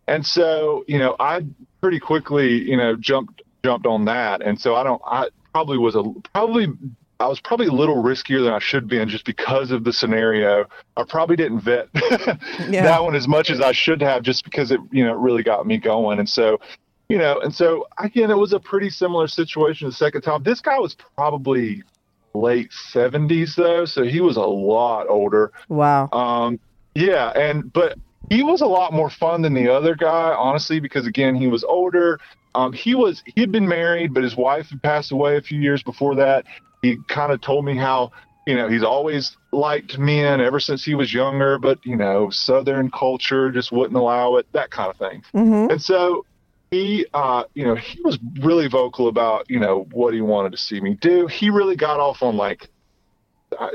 and so you know i pretty quickly you know jumped jumped on that and so i don't i probably was a probably I was probably a little riskier than I should be, and just because of the scenario, I probably didn't vet that one as much as I should have, just because it you know it really got me going. And so, you know, and so again, it was a pretty similar situation the second time. This guy was probably late seventies though, so he was a lot older. Wow. Um, yeah, and but he was a lot more fun than the other guy, honestly, because again, he was older. Um, he was he had been married, but his wife had passed away a few years before that. He kind of told me how you know he's always liked men ever since he was younger, but you know Southern culture just wouldn't allow it, that kind of thing. And so he, uh, you know, he was really vocal about you know what he wanted to see me do. He really got off on like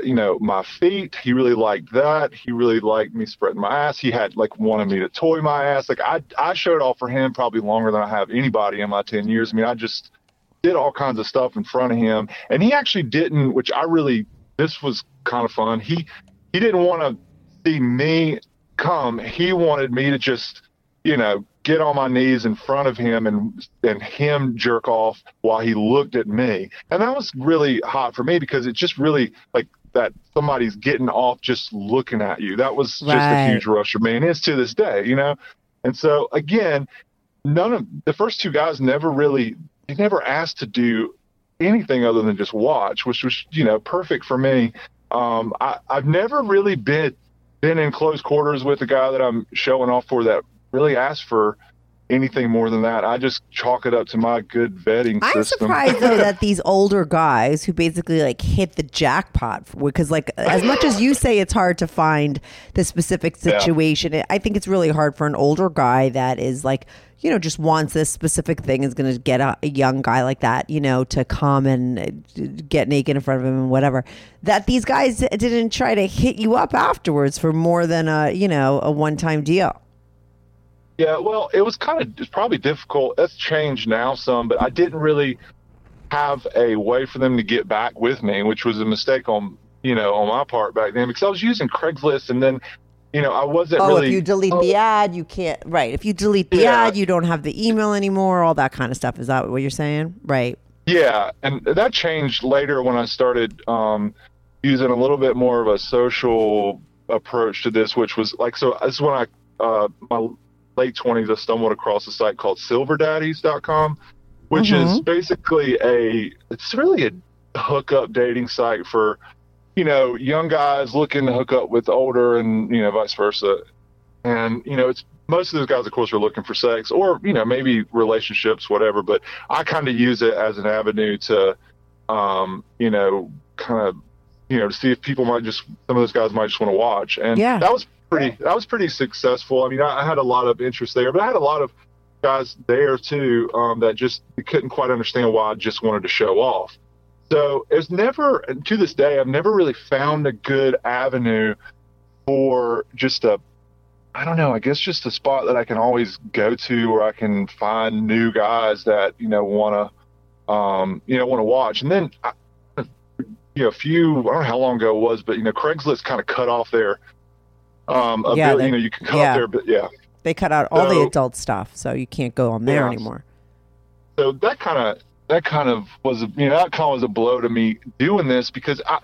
you know, my feet. He really liked that. He really liked me spreading my ass. He had like wanted me to toy my ass. Like I, I showed off for him probably longer than I have anybody in my 10 years. I mean, I just did all kinds of stuff in front of him and he actually didn't, which I really, this was kind of fun. He, he didn't want to see me come. He wanted me to just, you know, get on my knees in front of him and and him jerk off while he looked at me. And that was really hot for me because it just really like that somebody's getting off just looking at you. That was just Right. a huge rush for me and it's to this day, you know. And so again, none of the first two guys never really they never asked to do anything other than just watch, which was, you know, perfect for me. Um, I, I've never really been been in close quarters with a guy that I'm showing off for that really ask for anything more than that. I just chalk it up to my good vetting system. I'm system. surprised though that these older guys who basically like hit the jackpot because like as much as you say it's hard to find the specific Yeah. situation, I think it's really hard for an older guy that is like you know just wants this specific thing is going to get a, a young guy like that you know to come and uh, get naked in front of him and whatever that these guys didn't try to hit you up afterwards for more than a you know a one time deal. Yeah, well, it was kind of it's probably difficult. That's changed now some, but I didn't really have a way for them to get back with me, which was a mistake on you know on my part back then because I was using Craigslist and then you know I wasn't Oh, really. if you delete the ad, you can't. Right. If you delete the Yeah. ad, you don't have the email anymore. All that kind of stuff. Is that what you're saying? Right. Yeah, and that changed later when I started um, using a little bit more of a social approach to this, which was like so. That's when I uh, my late twenties, I stumbled across a site called SilverDaddies.com, which is basically a it's really a hookup dating site for you know young guys looking to hook up with older and you know vice versa. And you know it's most of those guys, of course, are looking for sex or you know maybe relationships, whatever. But I kind of use it as an avenue to, um, you know, kind of, you know, to see if people might just some of those guys might just want to watch. And Yeah. that was pretty that was pretty successful. I mean, I, I had a lot of interest there, but I had a lot of guys there too um, that just couldn't quite understand why I just wanted to show off. So it's never, to this day, I've never really found a good avenue for just a I don't know. I guess just a spot that I can always go to where I can find new guys that you know want to, um, you know, want to watch. And then, I, you know, a few I don't know how long ago it was, but you know, Craigslist kind of cut off their, um, Yeah, they- You know, you can cut yeah. off their, but yeah. They cut out all the adult stuff, so you can't go on there Yeah. anymore. so that kind of that kind of was a, you know that kind of was a blow to me doing this because I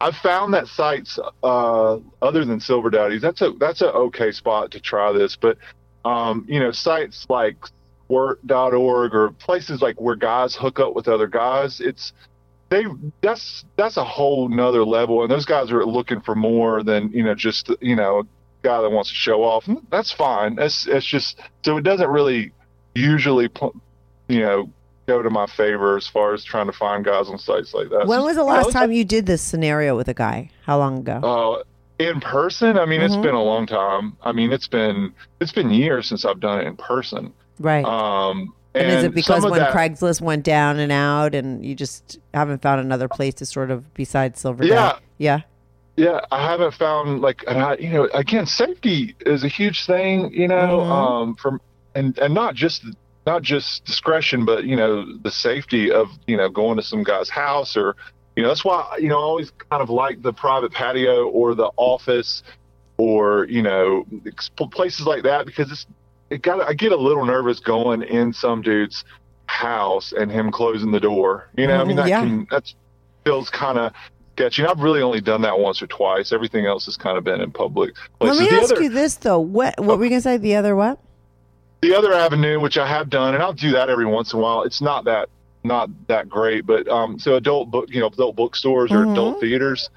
I found that sites uh, other than Silver Daddies that's a that's a okay spot to try this, but um, you know sites like Squirt.org or places like where guys hook up with other guys, it's they that's that's a whole nother level, and those guys are looking for more than you know just you know a guy that wants to show off. And That's fine. That's it's just so it doesn't really usually you know go to my favor as far as trying to find guys on sites like that. When was the last was- time you did this scenario with a guy? How long ago? Uh, in person, I mean, Mhm. it's been a long time. I mean, it's been it's been years since I've done it in person. right. Um, and, is it because when that- Craigslist went down and out, and you just haven't found another place to sort of besides Silver? Yeah. Dad? Yeah. Yeah, I haven't found like, and you know, again, safety is a huge thing, you know, Mhm. um, from and and not just not just discretion, but you know, the safety of you know going to some guy's house or, you know, that's why you know I always kind of like the private patio or the office or you know places like that because it's it got I get a little nervous going in some dude's house and him closing the door. You know, I mean Mhm, that yeah. can that's feels kind of sketchy. And I've really only done that once or twice. Everything else has kind of been in public Let places. me the ask other, you this though. What what were you gonna say? The other what? the other avenue, which I have done, and I'll do that every once in a while. It's not that not that great, but um, so adult book, you know, adult bookstores or Mhm. adult theaters,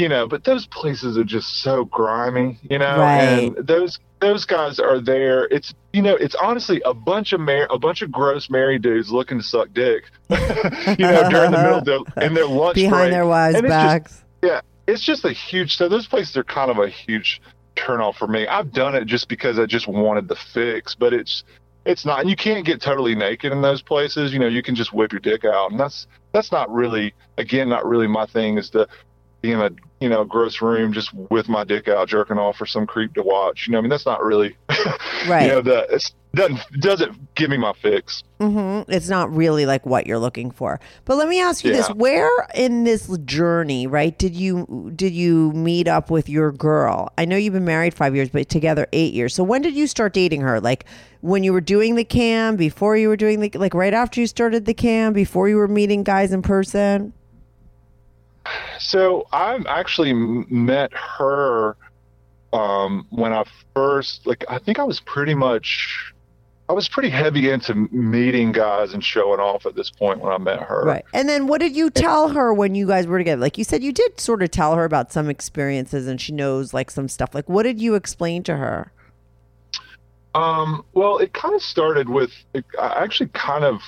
you know, but those places are just so grimy, you know, Right. and those those guys are there. It's you know, it's honestly a bunch of mar- a bunch of gross married dudes looking to suck dick, you know, during the middle of their in their lunch Behind break. their wives' And it's just- backs. yeah, it's just a huge. So those places are kind of a huge turnoff for me. I've done it just because I just wanted the fix, but it's it's not. And you can't get totally naked in those places. You know, you can just whip your dick out, and that's that's not really again not really my thing. Is to in a you know gross room just with my dick out jerking off for some creep to watch. You know, I mean that's not really Right. You know, that it doesn't doesn't give me my fix. hmm It's not really like what you're looking for. But let me ask you this: Where in this journey, right? Did you did you meet up with your girl? I know you've been married five years, but together eight years. So when did you start dating her? Like when you were doing the cam, before you were doing the like right after you started the cam, before you were meeting guys in person. So I've actually met her um, when I first, like, I think I was pretty much, I was pretty heavy into meeting guys and showing off at this point when I met her. Right. And then what did you tell her when you guys were together? Like you said, you did sort of tell her about some experiences and she knows like some stuff. Like what did you explain to her? Um, well, it kind of started with, it, I actually kind of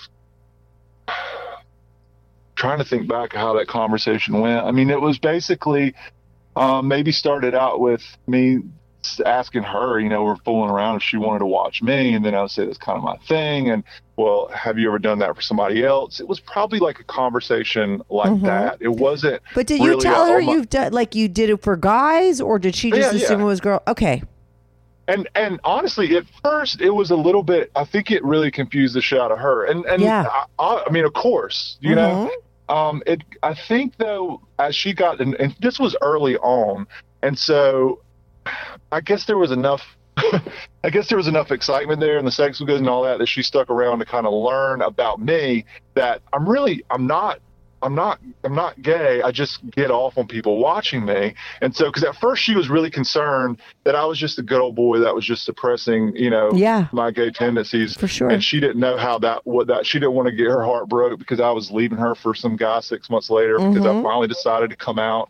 trying to think back how that conversation went. I mean, it was basically um, maybe started out with me asking her, you know, we're fooling around if she wanted to watch me, and then I would say that's kind of my thing. And well, have you ever done that for somebody else? It was probably like a conversation like that. It wasn't. Mm-hmm. But did you really tell a, her oh my- you've done like you did it for guys or did she just Yeah, yeah. assume it was girl? Okay. And and honestly, at first it was a little bit. I think it really confused the shit out of her. And and Yeah. I, I, I mean, of course, you know. Um, it. I think though, as she got, and, and this was early on, and so I guess there was enough. I guess there was enough excitement there, and the sex was good and all that, that she stuck around to kind of learn about me. That I'm really, I'm not. I'm not I'm not gay. I just get off on people watching me. And so cuz at first she was really concerned that I was just a good old boy that was just suppressing, you know, Yeah. my gay tendencies. For sure. And she didn't know how that what that she didn't want to get her heart broke because I was leaving her for some guy 6 months later because I mm-hmm. finally decided to come out.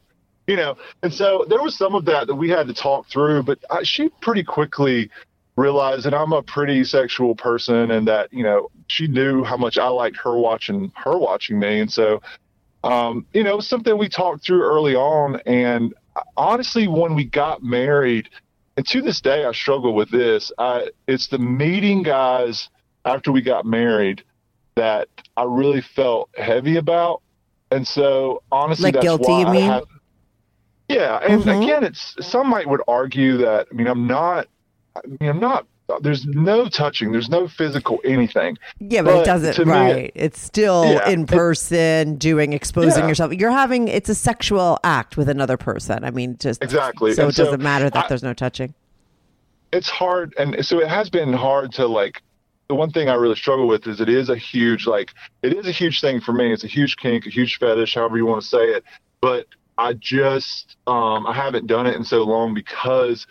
You know, and so there was some of that that we had to talk through, but I, she pretty quickly realized that I'm a pretty sexual person and that, you know, she knew how much I liked her watching her watching me. And so um, you know, it was something we talked through early on. And honestly, when we got married, and to this day, I struggle with this. I, it's the meeting guys after we got married that I really felt heavy about. And so, honestly, Like that's guilty, why you I mean? have- yeah, and Mhm. again, it's some might would argue that. I mean, I'm not. I mean, I'm not. There's no touching. There's no physical anything. Yeah, but, it doesn't to me- right. it's still Yeah, in it- person doing exposing Yeah. yourself. You're having it's a sexual act with another person. I mean, just Exactly. So And it doesn't matter that I- there's no touching. it's hard and so it has been hard to like the one thing i really struggle with is it is a huge like it is a huge thing for me it's a huge kink a huge fetish however you want to say it but i just um i haven't done it in so long because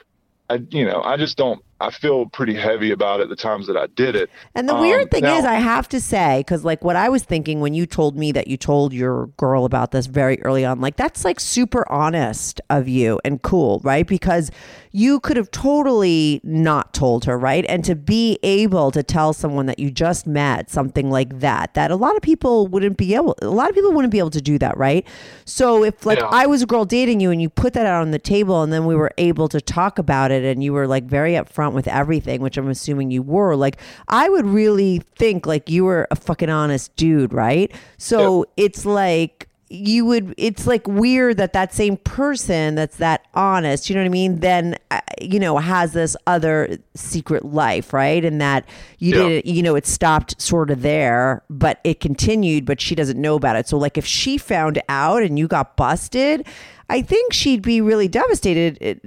i you know i just don't i feel pretty heavy about it the times that i did it And the Um, weird thing now- is, I have to say, because like what I was thinking when you told me that you told your girl about this very early on, like that's like super honest of you and cool, right? Because you could have totally not told her, right? And to be able to tell someone that you just met something like that, that a lot of people wouldn't be able, a lot of people wouldn't be able to do that, right? So if like Yeah. I was a girl dating you and you put that out on the table and then we were able to talk about it and you were like very upfront with everything, which I'm assuming you were, like I would really think like you were a fucking honest dude, right? So it's like you would it's like weird that that same person that's that honest you know what i mean then uh, you know has this other secret life right and that you Yeah. didn't you know it stopped sort of there but it continued but she doesn't know about it so like if she found out and you got busted i think she'd be really devastated it-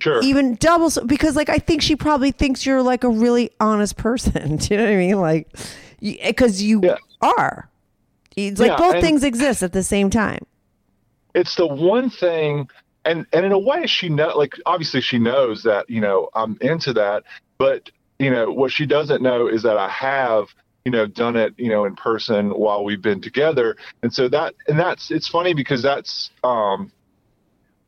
Sure. even double so, because like i think she probably thinks you're like a really honest person do you know what i mean like because you Yeah. are It's like Yeah, both things exist at the same time. it's the one thing and and in a way she know like obviously she knows that you know i'm into that but you know what she doesn't know is that i have you know done it you know in person while we've been together. And so that and that's it's funny because that's um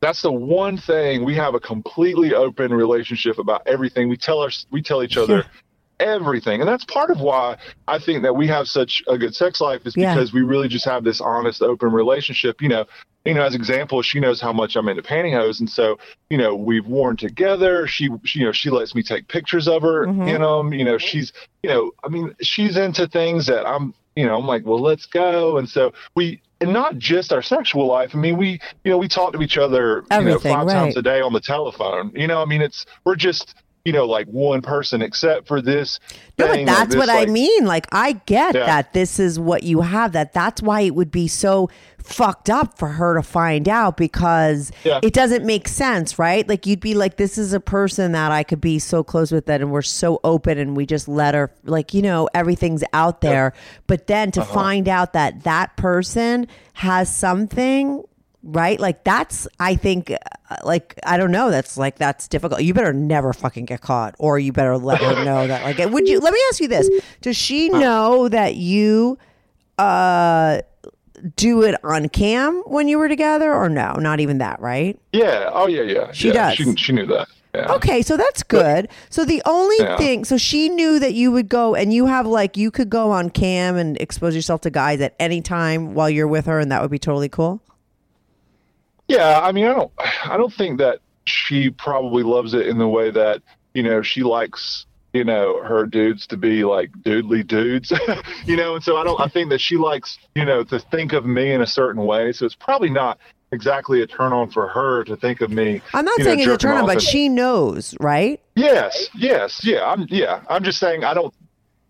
that's the one thing we have a completely open relationship about everything. We tell our we tell each other everything. And that's part of why i think that we have such a good sex life is Yeah. because we really just have this honest open relationship. You know you know as example she knows how much i'm into pantyhose. And so you know we've worn together. She, she you know she lets me take pictures of her Mhm. in them you know she's you know i mean she's into things that i'm you know i'm like well let's go. And so we and not just our sexual life. I mean we you know we talk to each other you know five times a day on the telephone. You know i mean it's we're just you know like one person except for this No, but that's this, what I mean. Like, I get Yeah. that this is what you have. That that's why it would be so fucked up for her to find out because Yeah. it doesn't make sense, right? Like, you'd be like, this is a person that I could be so close with that, and we're so open, and we just let her, like, you know, everything's out there. But then to Uh-huh. find out that that person has something. Right, like that's. I think, uh, like I don't know. That's like that's difficult. You better never fucking get caught, or you better let her know that. Like, would you? Let me ask you this: Does she know that you uh do it on cam when you were together, or no? Not even that, right? yeah oh yeah yeah She yeah, does. she, she knew that yeah. Okay, so that's good. So the only Yeah. thing, so she knew that you would go and you have like you could go on cam and expose yourself to guys at any time while you're with her, and that would be totally cool. Yeah, I mean, I don't, I don't think that she probably loves it in the way that you know she likes you know her dudes to be like dudely dudes, you know, and so I don't, I think that she likes you know to think of me in a certain way, so it's probably not exactly a turn on for her to think of me. I'm not you know, saying it's a turn on, but and- she knows, right? Yes, yes, yeah. I'm yeah. I'm just saying I don't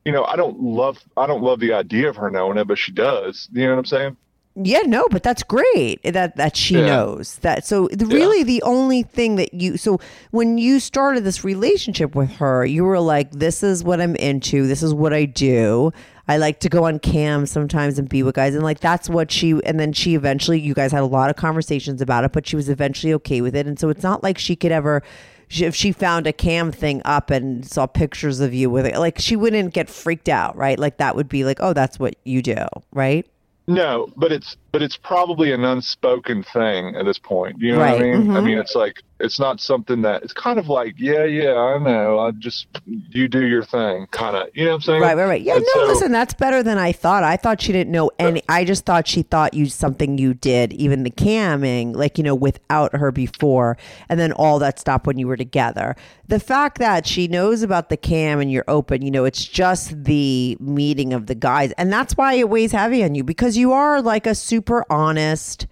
you know, I don't love I don't love the idea of her knowing it, but she does. You know what I'm saying? Yeah, no, but that's great that that she Yeah. knows that. So the, really, the only thing that you so when you started this relationship with her, you were like, "This is what I'm into. This is what I do. I like to go on cam sometimes and be with guys." And like that's what she. And then she eventually, you guys had a lot of conversations about it, but she was eventually okay with it. And so it's not like she could ever. If she found a cam thing up and saw pictures of you with it, like she wouldn't get freaked out, right? Like that would be like, oh, that's what you do, right? No, but it's but it's probably an unspoken thing at this point. You know Right, what I mean? I mhm. mean, it's like it's not something that it's kind of like, yeah, yeah, I know. I just you do your thing, kind of. You know what I'm saying? Right, right, right. Yeah, And no, so- listen, that's better than I thought. I thought she didn't know any. I just thought she thought you something you did, even the camming, like you know, without her before, and then all that stopped when you were together. The fact that she knows about the cam and you're open, you know, it's just the meeting of the guys, and that's why it weighs heavy on you because you are like a super honest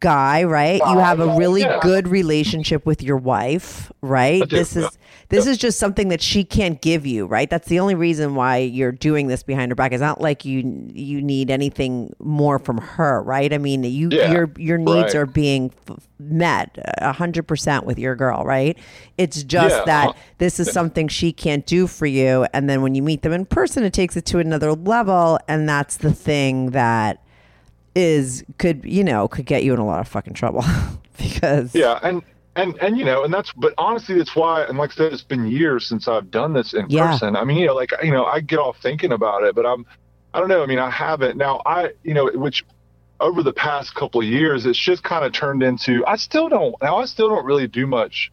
guy, right? You have a really Yeah. good relationship with your wife, right? This is this is just something that she can't give you, right? That's the only reason why you're doing this behind her back. It's not like you you need anything more from her, right? I mean, you Yeah, your your needs right. are being f- met a hundred percent with your girl, right? It's just Yeah, that this is something she can't do for you, and then when you meet them in person, it takes it to another level, and that's the thing that is could you know could get you in a lot of fucking trouble because Yeah, and and and you know, and that's but honestly, that's why. And like I said, it's been years since I've done this in Yeah. person. I mean, you know, like you know, I get off thinking about it, but I'm, I don't know. I mean, I haven't now. I you know, which over the past couple of years, it's just kind of turned into. I still don't now. I still don't really do much.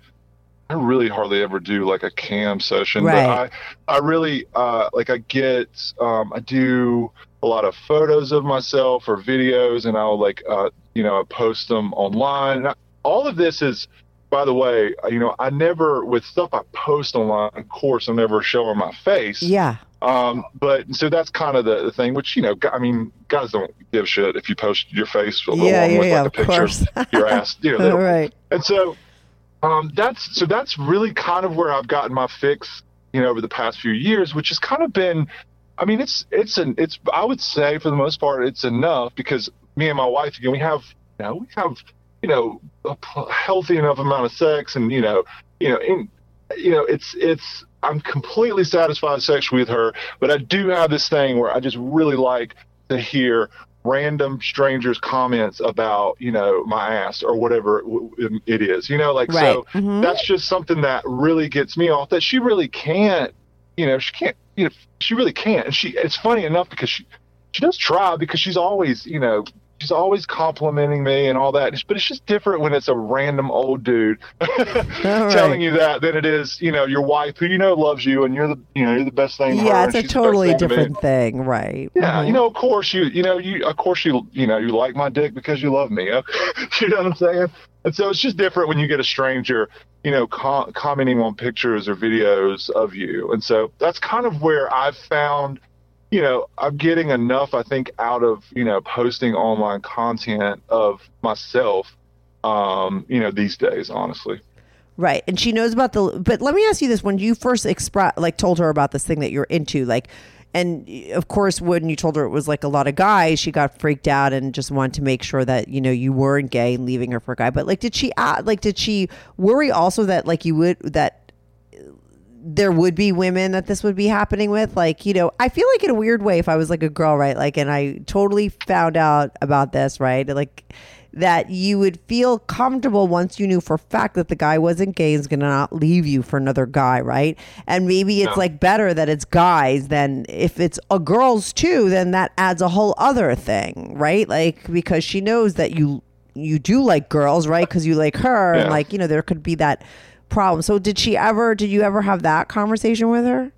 I really hardly ever do like a cam session, Right. but I I really uh like I get um I do a lot of photos of myself or videos and I'll like uh you know I post them online. And I, all of this is by the way, uh, you know, I never with stuff I post online, of course, I'm never showing my face. yeah Um, but so that's kind of the, the thing, which you know, I mean, guys don't give shit if you post your face along Yeah, yeah, with yeah, like a picture your ass. You know, they all don't- right and so um, that's so that's really kind of where I've gotten my fix, you know, over the past few years, which has kind of been, I mean, it's it's an it's I would say for the most part it's enough because me and my wife again we have you know we have you know a healthy enough amount of sex and you know you know in you know it's it's I'm completely satisfied sexually with her, but I do have this thing where I just really like to hear random strangers comments about you know my ass or whatever it is you know like so Right. Mhm. that's just something that really gets me off that she really can't you know she can't you know she really can't and she it's funny enough because she she does try because she's always you know she's always complimenting me and all that but it's just different when it's a random old dude telling you that than it is you know your wife who you know loves you and you're the you know you're the best thing Yeah, it's a she's the best totally different thing, right? Yeah, Mhm. you know, of course you, you know, you, of course you, you know, you like my dick because you love me. you know what I'm saying? And so it's just different when you get a stranger, you know, com- commenting on pictures or videos of you. And so that's kind of where I've found, you know, I'm getting enough, I think, out of, you know, posting online content of myself, um, you know, these days, honestly. Right. And she knows about the but let me ask you this when you first express like told her about this thing that you're into like and of course when you told her it was like a lot of guys she got freaked out and just wanted to make sure that you know you weren't gay and leaving her for a guy but like did she like did she worry also that like you would that there would be women that this would be happening with. Like you know i feel like in a weird way if i was like a girl right like and i totally found out about this right like that you would feel comfortable once you knew for a fact that the guy wasn't gay is gonna not leave you for another guy right? And maybe it's like better that it's guys than if it's a girls too then that adds a whole other thing right? Like because she knows that you you do like girls right? Because you like her and like you know there could be that problem. So did she ever did you ever have that conversation with her?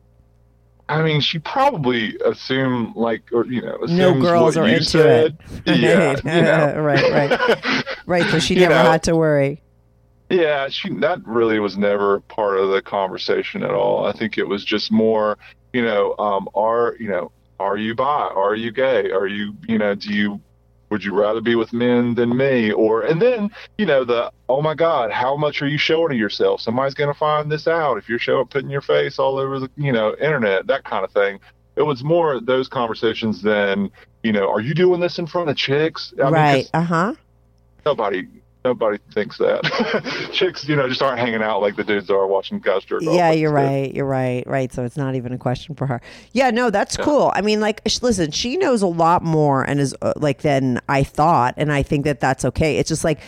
I mean, she probably assumed like, or you know, No girls are into said. it. Yeah, right. you know. right, right. Right. So she You never know. had to worry. Yeah, she that really was never part of the conversation at all. I think it was just more, you know, um, are you know, are you bi? Are you gay? Are you, you know, do you would you rather be with men than me? Or and then, you know, the oh my God, how much are you showing of yourself? Somebody's gonna find this out if you're showing putting your face all over the you know, internet, that kind of thing. It was more those conversations than, you know, are you doing this in front of chicks? I mean, right. Uh huh. nobody nobody thinks that chicks you know just aren't hanging out like the dudes are watching guys jerk off Yeah, you're right. You're right. Right. So it's not even a question for her. Yeah, no, that's cool. I mean, like, sh- listen, she knows a lot more and is uh, like than I thought, and I think that that's okay. It's just like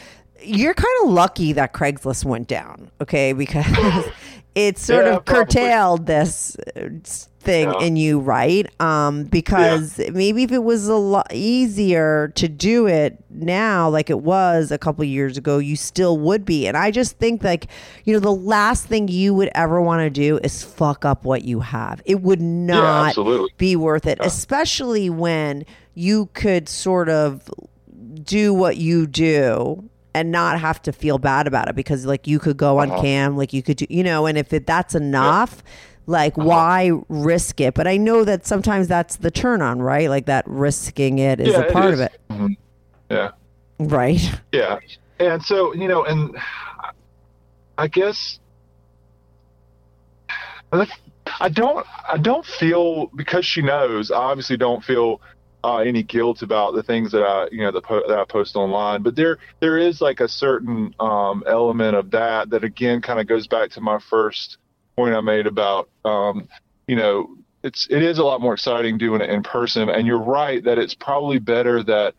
you're kind of lucky that Craigslist went down, okay? Because it sort Yeah, of probably. curtailed this uh, thing Yeah. in you, right? Um, because maybe if it was a lot easier to do it now, like it was a couple years ago, you still would be. And I just think, like, you know, the last thing you would ever want to do is fuck up what you have. It would not be worth it, especially when you could sort of do what you do and not have to feel bad about it because like you could go Uh-huh. on cam like you could do you know and if it, that's enough like Uh-huh. why risk it but i know that sometimes that's the turn on right like that risking it is Yeah, a part of is. it Mhm. yeah right yeah and so you know and i guess i don't i don't feel because she knows i obviously don't feel uh, any guilt about the things that I, you know, the po- that I post online. But there, there is like a certain um, element of that that again kind of goes back to my first point I made about, um, you know, it's it is a lot more exciting doing it in person. And you're right that it's probably better that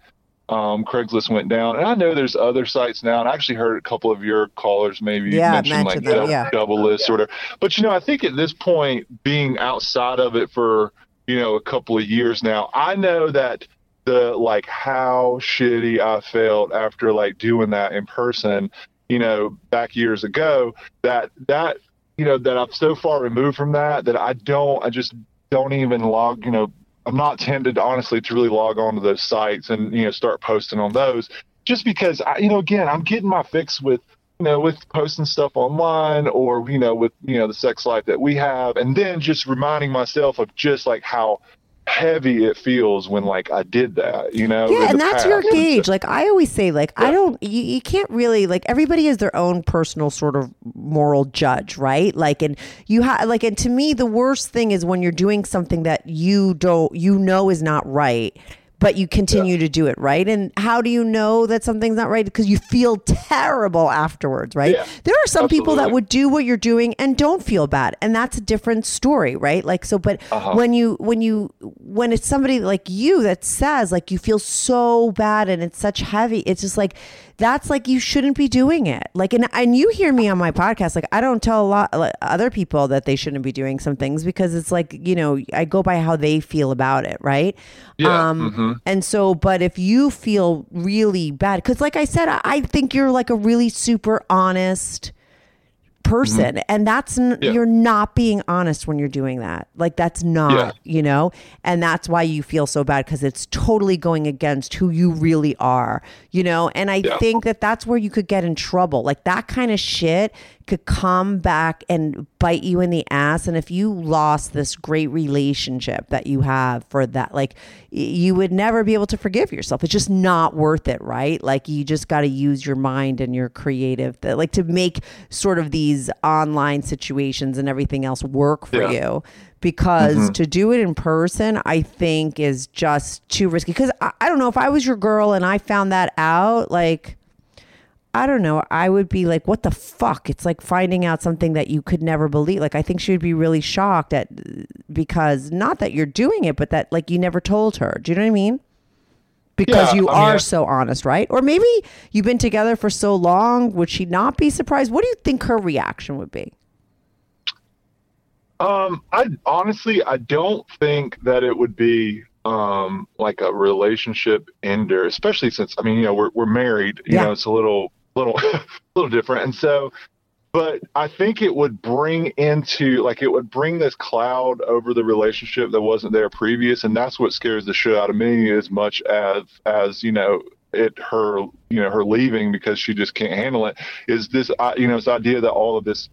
um, Craigslist went down. And I know there's other sites now. And I actually heard a couple of your callers maybe Yeah, mention like mention them, dou- yeah. Doublelist sort of. But you know, I think at this point, being outside of it for you know a couple of years now, I know that the like how shitty I felt after like doing that in person, you know, back years ago. That that you know that I'm so far removed from that that I don't, I just don't even log, you know. I'm not tempted, honestly, to really log on to those sites and you know start posting on those, just because I, you know, again, I'm getting my fix with you know, with posting stuff online or, you know, with, you know, the sex life that we have. And then just reminding myself of just like how heavy it feels when like I did that, you know? yeah and that's your past. gauge like i always say like i don't you, you can't really like everybody has their own personal sort of moral judge right like and you have like and to me the worst thing is when you're doing something that you don't you know is not right but you continue to do it, right? And how do you know that something's not right? Because you feel terrible afterwards, right? Yeah, there are some people that would do what you're doing and don't feel bad, and that's a different story, right? Like so, but Uh-huh. when you when you when it's somebody like you that says like you feel so bad and it's such heavy, it's just like that's like you shouldn't be doing it. Like and and you hear me on my podcast, like I don't tell a lot like, other people that they shouldn't be doing some things because it's like you know I go by how they feel about it, right? Yeah, Um, mhm. and so, but if you feel really bad, because like I said, I, I think you're like a really super honest person, and that's n- Mm-hmm. Yeah. you're not being honest when you're doing that. Like that's not, Yeah. you know, and that's why you feel so bad because it's totally going against who you really are, you know. And I Yeah. think that that's where you could get in trouble. Like that kind of shit could come back and bite you in the ass. And if you lost this great relationship that you have for that, like you would never be able to forgive yourself. It's just not worth it, right? Like you just got to use your mind and your creative, like to make sort of these online situations and everything else work for Yeah. you. Because mm-hmm. to do it in person, I think is just too risky. Because I, I don't know if I was your girl and I found that out, like. I don't know. I would be like, what the fuck? It's like finding out something that you could never believe. Like, I think she would be really shocked at because not that you're doing it, but that like you never told her. Do you know what I mean? Because Yeah, you I mean, are I- so honest, right? Or maybe you've been together for so long. Would she not be surprised? What do you think her reaction would be? Um, I honestly, I don't think that it would be um like a relationship ender, especially since I mean, you know, we're we're married. You Yeah. know, it's a little little little different, and so. But I think it would bring into like it would bring this cloud over the relationship that wasn't there previous, and that's what scares the shit out of me as much as as you know it her you know her leaving because she just can't handle it is this uh, you know this idea that all of this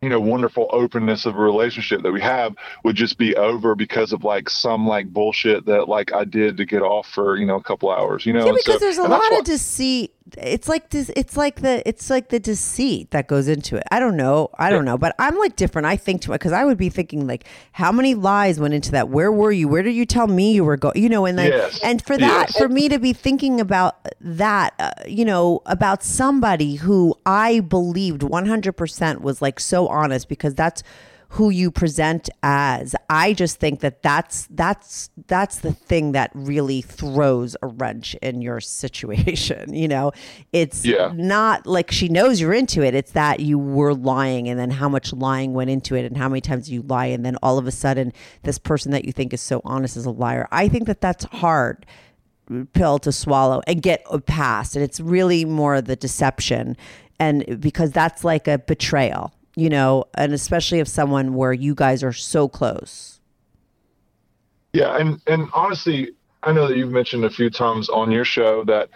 you know wonderful openness of a relationship that we have would just be over because of like some like bullshit that like I did to get off for you know a couple hours you know Yeah, because so- there's a lot why- of deceit. It's like this. It's like the. It's like the deceit that goes into it. I don't know. I don't know. But I'm like different. I think to it because I would be thinking like, how many lies went into that? Where were you? Where did you tell me you were going? You know, and then Yes. and for that, Yes. for me to be thinking about that, uh, you know, about somebody who I believed 100 percent was like so honest because that's who you present as. I just think that that's that's that's the thing that really throws a wrench in your situation. You know, it's Yeah. not like she knows you're into it. It's that you were lying, and then how much lying went into it, and how many times you lie, and then all of a sudden, this person that you think is so honest is a liar. I think that that's hard mm, pill to swallow and get past. And it's really more the deception. And because that's like a betrayal, you know, and especially if someone where you guys are so close. Yeah, and and honestly, I know that you've mentioned a few times on your show that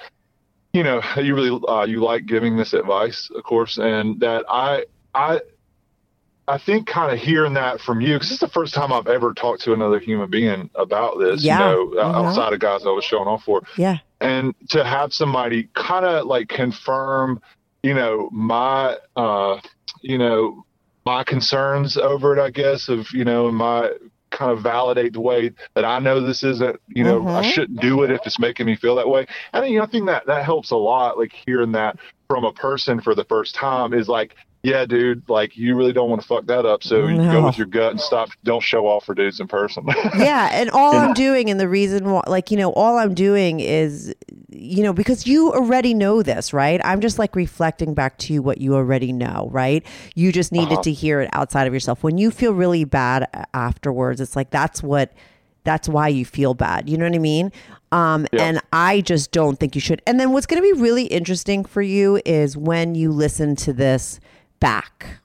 you know you really uh, you like giving this advice, of course, and that I I I think kind of hearing that from you because it's the first time I've ever talked to another human being about this. Yeah. You know, Mhm. outside of guys I was showing off for, Yeah. and to have somebody kind of like confirm, you know, my uh, you know my concerns over it, I guess, of you know my kind of validate the way that I know this isn't, you know, I Mhm. shouldn't do it if it's making me feel that way. And you know, I think that that helps a lot. Like hearing that from a person for the first time is like, yeah, dude, like you really don't want to fuck that up. So you No. go with your gut and stop. Don't show off for dudes in person. yeah and all Yeah. i'm doing and the reason why like you know all i'm doing is you know because you already know this right i'm just like reflecting back to you what you already know right you just needed Uh-huh. to hear it outside of yourself when you feel really bad afterwards it's like that's what that's why you feel bad you know what i mean um, Yeah. and i just don't think you should and then what's going to be really interesting for you is when you listen to this back.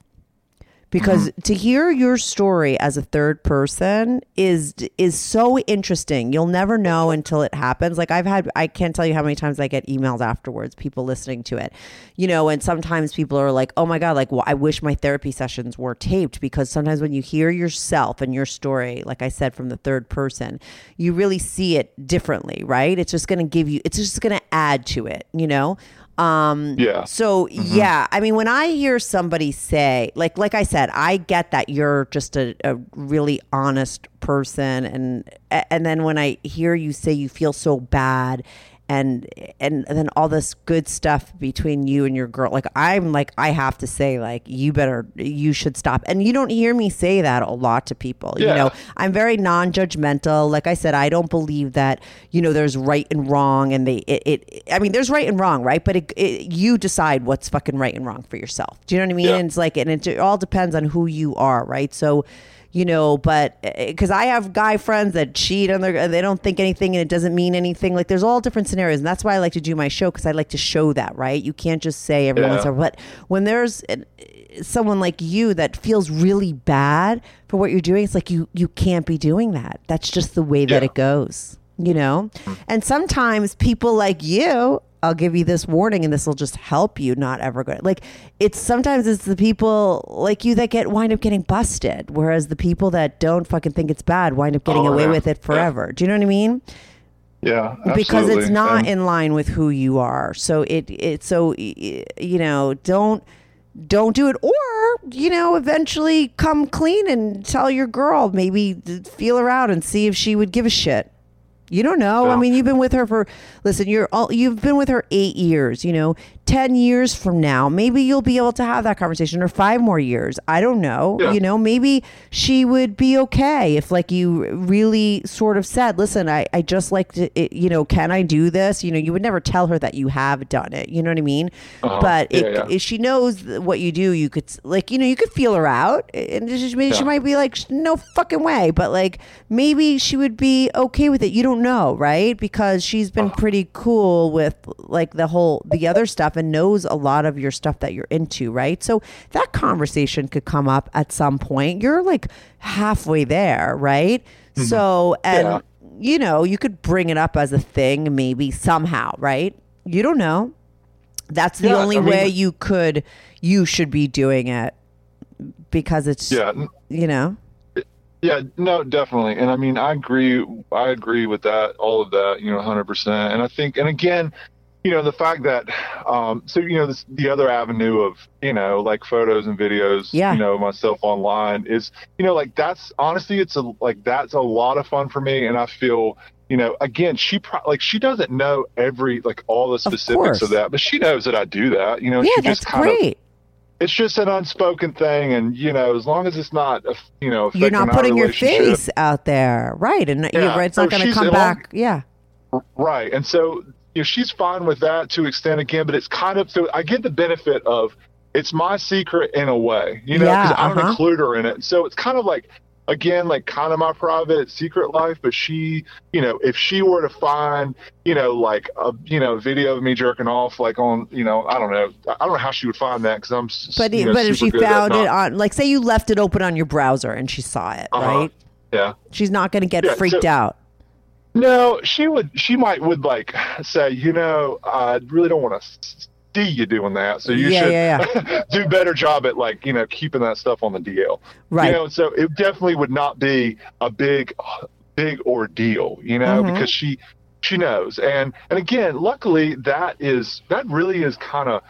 Because mm-hmm. to hear your story as a third person is is so interesting. You'll never know until it happens. Like i've had i can't tell you how many times i get emails afterwards people listening to it. You know and sometimes people are like oh my god like well, i wish my therapy sessions were taped. Because sometimes when you hear yourself and your story like i said from the third person you really see it differently right? It's just going to give you it's just going to add to it you know Um, Yeah. So yeah, I mean, when I hear somebody say, like, like I said, I get that you're just a, a really honest person, and and then when I hear you say you feel so bad, and and then all this good stuff between you and your girl, like I'm like I have to say, like you better, you should stop, and you don't hear me say that a lot to people, you know. I'm very non-judgmental. Like I said, I don't believe that you know there's right and wrong, and they it. it I mean, there's right and wrong, right? But it, it, you decide what's fucking right and wrong for yourself. Do you know what I mean? Yeah. And it's like, and it all depends on who you are, right? So. You know, but eh, eh, because I have guy friends that cheat and they don't think anything and it doesn't mean anything. Like there's all different scenarios, and that's why I like to do my show because I like to show that, right? You can't just say everyone's, Yeah. but when there's eh, someone like you that feels really bad for what you're doing, it's like you you can't be doing that. That's just the way that it goes, you know. And sometimes people like you, I'll give you this warning, and this will just help you not ever go. Like it's sometimes it's the people like you that get wind up getting busted, whereas the people that don't fucking think it's bad wind up getting Oh, away yeah. with it Yeah. forever. Do you know what I mean? Yeah, because it's not And- in line with who you are. So it it so you know don't don't do it or you know eventually come clean and tell your girl maybe feel her out and see if she would give a shit. You don't know. I mean, you've been with her for listen. You're all you've been with her eight years. You know, ten years from now, maybe you'll be able to have that conversation, or five more years. I don't know. Yeah. You know, maybe she would be okay if, like, you really sort of said, "Listen, I, I just like to, it, you know, can I do this?" You know, you would never tell her that you have done it. You know what I mean? Uh-huh. But Yeah, it, yeah. if she knows what you do, you could, like, you know, you could feel her out, and she, she might be like, "No fucking way," but like, maybe she would be okay with it. You don't know, right? Because she's been Uh-huh. pretty cool with like the whole the other stuff and knows a lot of your stuff that you're into, right? So that conversation could come up at some point. You're like halfway there, right? Mm-hmm. So and Yeah. you know, you could bring it up as a thing maybe somehow, right? You don't know. That's the Yeah, only I mean- way you could you should be doing it because it's Yeah, you know. yeah, no, definitely. And I mean, I agree. I agree with that, all of that, you know, 100%. And I think, and again, you know, the fact that, um, so, you know, this, the other avenue of, you know, like photos and videos, Yeah. you know, myself online is, you know, like that's honestly, it's a, like, that's a lot of fun for me. And I feel, you know, again, she pro- like she doesn't know every like all the specifics course. of, that, but she knows that I do that. You know, Yeah, she that's just kind of great. it's just an unspoken thing and you know as long as it's not you know You're not putting your face out there, right? And Yeah, right, it's not so going to come back. Yeah. right and so you know she's fine with that to extent again but it's kind of so i get the benefit of it's my secret in a way you know Yeah, because i don't uh-huh. include her in it so it's kind of like again like kind of my private secret life but she you know if she were to find you know like a you know video of me jerking off like on you know i don't know i don't know how she would find that because i'm But you know, but if she super good at found it not- on like say you left it open on your browser and she saw it, Uh-huh. right? yeah She's not going to get Yeah, freaked so- out. No, she would. She might would like say, you know, I really don't want to see you doing that. So you Yeah, should yeah, do better job at like you know keeping that stuff on the DL. Right. You know, so it definitely would not be a big, big ordeal. You know, Mhm. because she she knows, and and again, luckily that is that really is kind of.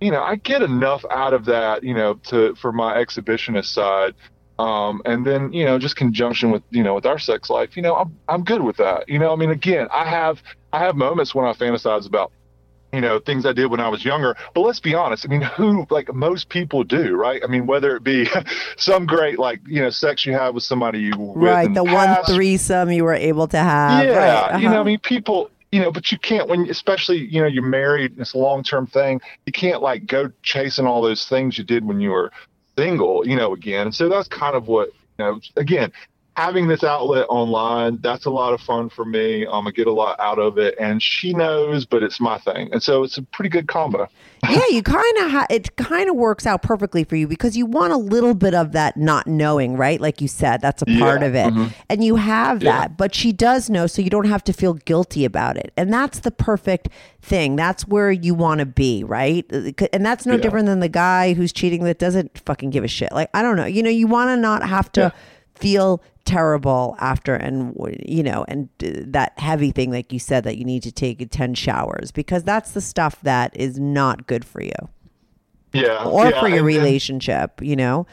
You know, I get enough out of that, you know, to for my exhibitionist side um, and then you know just conjunction with you know with our sex life you know i'm i'm good with that you know i mean again i have i have moments when i fantasize about you know things i did when i was younger but let's be honest i mean who like most people do right i mean whether it be some great like you know sex you have with somebody you Right, the one past, threesome you were able to have. yeah, right, you know, uh-huh. I mean, people, you know, but you can't when, especially, you know, you're married. It's a long term thing. You can't like go chasing all those things you did when you were single, you know, again. And So that's kind of what, you know, again, having this outlet online, that's a lot of fun for me. Um, I get a lot out of it, and she knows, but it's my thing, and so it's a pretty good combo. yeah, you kind of ha- it kind of works out perfectly for you because you want a little bit of that not knowing, right? Like you said, that's a part Yeah, of it, mhm. and you have Yeah. that. But she does know, so you don't have to feel guilty about it, and that's the perfect thing. That's where you want to be, right? And that's no Yeah. different than the guy who's cheating that doesn't fucking give a shit. Like I don't know, you know, you want to not have to. Feel terrible after and you know and that heavy thing like you said that you need to take 10 showers because that's the stuff that is not good for you. Yeah or yeah, for your relationship you know?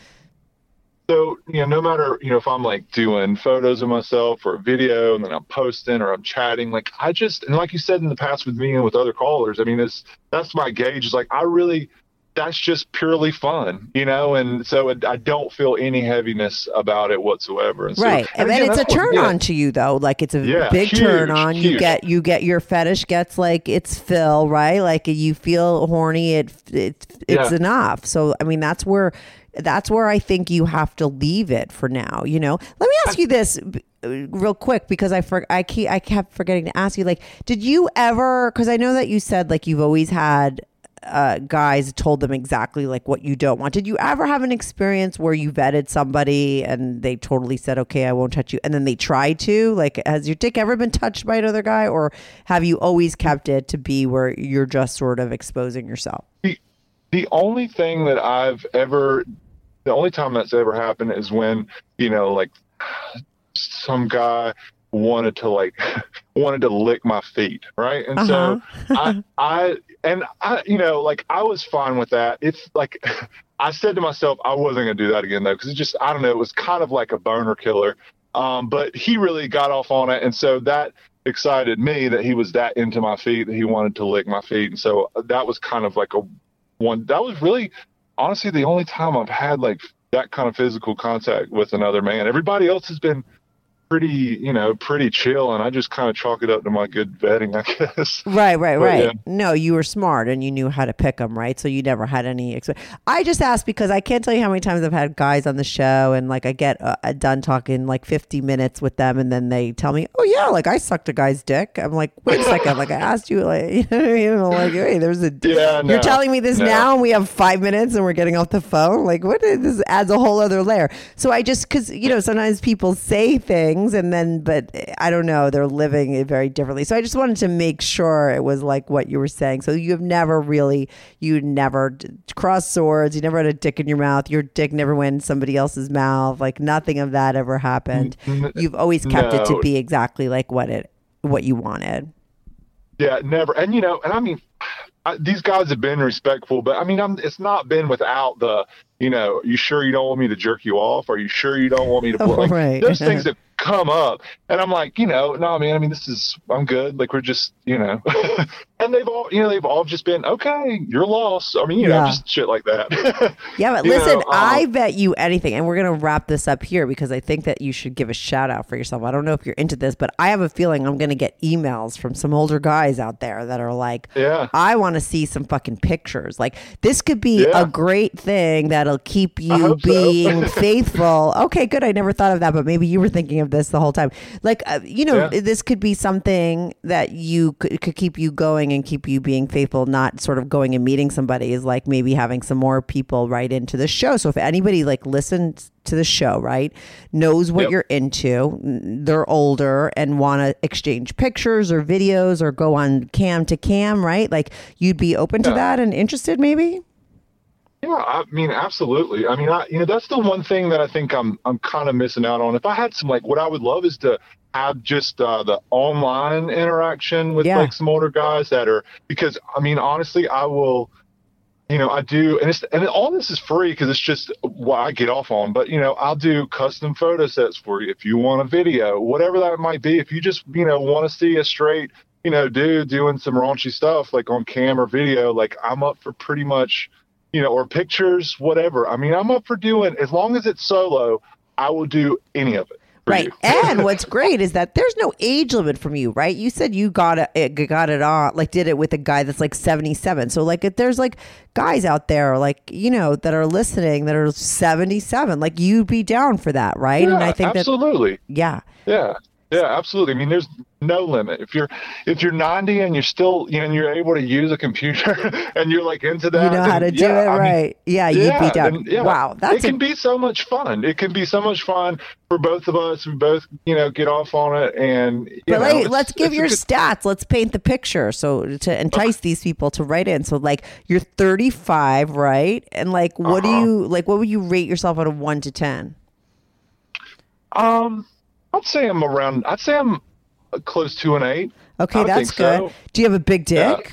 So, you know, no matter, you know, if I'm like doing photos of myself or a video and then I'm posting or I'm chatting, like I just, and like you said in the past with me and with other callers, I mean, it's, that's my gauge. Is like, I really, that's just purely fun, you know? And so it, I don't feel any heaviness about it whatsoever. And so, right and, then again, it's a what- turn yeah. on to you though like it's a Yeah, big huge, turn on you huge. get you get your fetish gets like it's fill right like you feel horny it, it it's Yeah. enough so i mean that's where that's where i think you have to leave it for now you know let me ask you this real quick because i for, i keep i kept forgetting to ask you like did you ever because i know that you said like you've always had uh, guys told them exactly like what you don't want. Did you ever have an experience where you vetted somebody and they totally said, "Okay, I won't touch you," and then they tried to? Like, has your dick ever been touched by another guy, or have you always kept it to be where you're just sort of exposing yourself? the, the only thing that I've ever, the only time that's ever happened is when, you know, like some guy wanted to like, wanted to lick my feet. Right. And so I, I, and I, you know, like I was fine with that. It's like, I said to myself, I wasn't going to do that again though. Cause it just, I don't know, it was kind of like a boner killer. Um, but he really got off on it. And so that, excited me that he was that into my feet that he wanted to lick my feet and so that was kind of like a one that was really honestly the only time I've had like that kind of physical contact with another man. Everybody else has been pretty, you know, pretty chill and I just kind of chalk it up to my good vetting, I guess. Right, right, But, right. yeah. No, you were smart and you knew how to pick them, right? So you never had any. Exp- I just asked because I can't tell you how many times I've had guys on the show and like I get uh, done talking like 50 minutes with them and then they tell me, oh yeah, like I sucked a guy's dick. I'm like, wait a second, like I asked you, like, you know I mean? Like, hey, there's a. Yeah, You're telling me this no. now and we have five minutes and we're getting off the phone? Like, what is this adds a whole other layer. So I just, because, you know, sometimes people say things and then, but I don't know, they're living it very differently. So I just wanted to make sure it was like what you were saying. So you've never really, you never crossed swords, you never had a dick in your mouth, your dick never went in somebody else's mouth, like nothing of that ever happened. You've always kept it to be exactly like what it, what you wanted. Yeah, never. And you know, and I mean, I, these guys have been respectful, but I mean, I'm, it's not been without the, you know, you sure you don't want me to jerk you off? Are you sure you don't want me to? Blow? Like, Right. Those things that come up, and I'm like, you know, no, man. I mean, this is, I'm good. Like we're just, you know, and they've all, you know, they've all just been okay. You're lost. I mean, you Yeah. know, just shit like that. Yeah, but listen, know, um, I bet you anything, and we're gonna wrap this up here because I think that you should give a shout out for yourself. I don't know if you're into this, but I have a feeling I'm gonna get emails from some older guys out there that are like, Yeah. I want to see some fucking pictures. Like this could be Yeah. a great thing that'll keep you hope so. being faithful. Okay, good. I never thought of that, but maybe you were thinking of this the whole time. Like, uh, you know, Yeah. this could be something that you could, could keep you going and keep you being faithful, not sort of going and meeting somebody is like maybe having some more people write into the show. So if anybody like listens to the show, right, knows what Yep. you're into, they're older and want to exchange pictures or videos or go on cam to cam, right? Like you'd be open to that and interested maybe? Yeah, I mean, absolutely. I mean, I, you know, that's the one thing that I think I'm I'm kind of missing out on. If I had some like, what I would love is to have just uh, the online interaction with Yeah. like some older guys that are because I mean, honestly, I will. You know, I do, and it's and all this is free because it's just what I get off on. But you know, I'll do custom photo sets for you if you want a video, whatever that might be. If you just you know want to see a straight you know dude doing some raunchy stuff like on cam or video, like I'm up for pretty much you know, or pictures, whatever. I mean, I'm up for doing as long as it's solo. I will do any of it. Right. you. and what's great is that there's no age limit from you, right? You said you got it, got it on, like did it with a guy that's like 77. So like if there's like guys out there like, you know, that are listening that are 77, like you'd be down for that, right? Yeah, and I think that absolutely. yeah. Yeah. Yeah, absolutely. I mean, there's no limit. If you're if you're 90 and you're still you know and you're able to use a computer and you're like into that, You know how to do yeah, it, I mean, right? yeah, you'd be down. then, yeah, wow, that's it can be so much fun. It can be so much fun for both of us. We both you know get off on it and. You But know, like, let's give your good- stats. Let's paint the picture. So to entice these people to write in. So like you're 35, right? And like, what do Uh-huh. you like? What would you rate yourself out of one to ten? Um, I'd say I'm around. I'd say I'm close to an eight. Okay, that's good. so. Do you have a big Yeah. dick?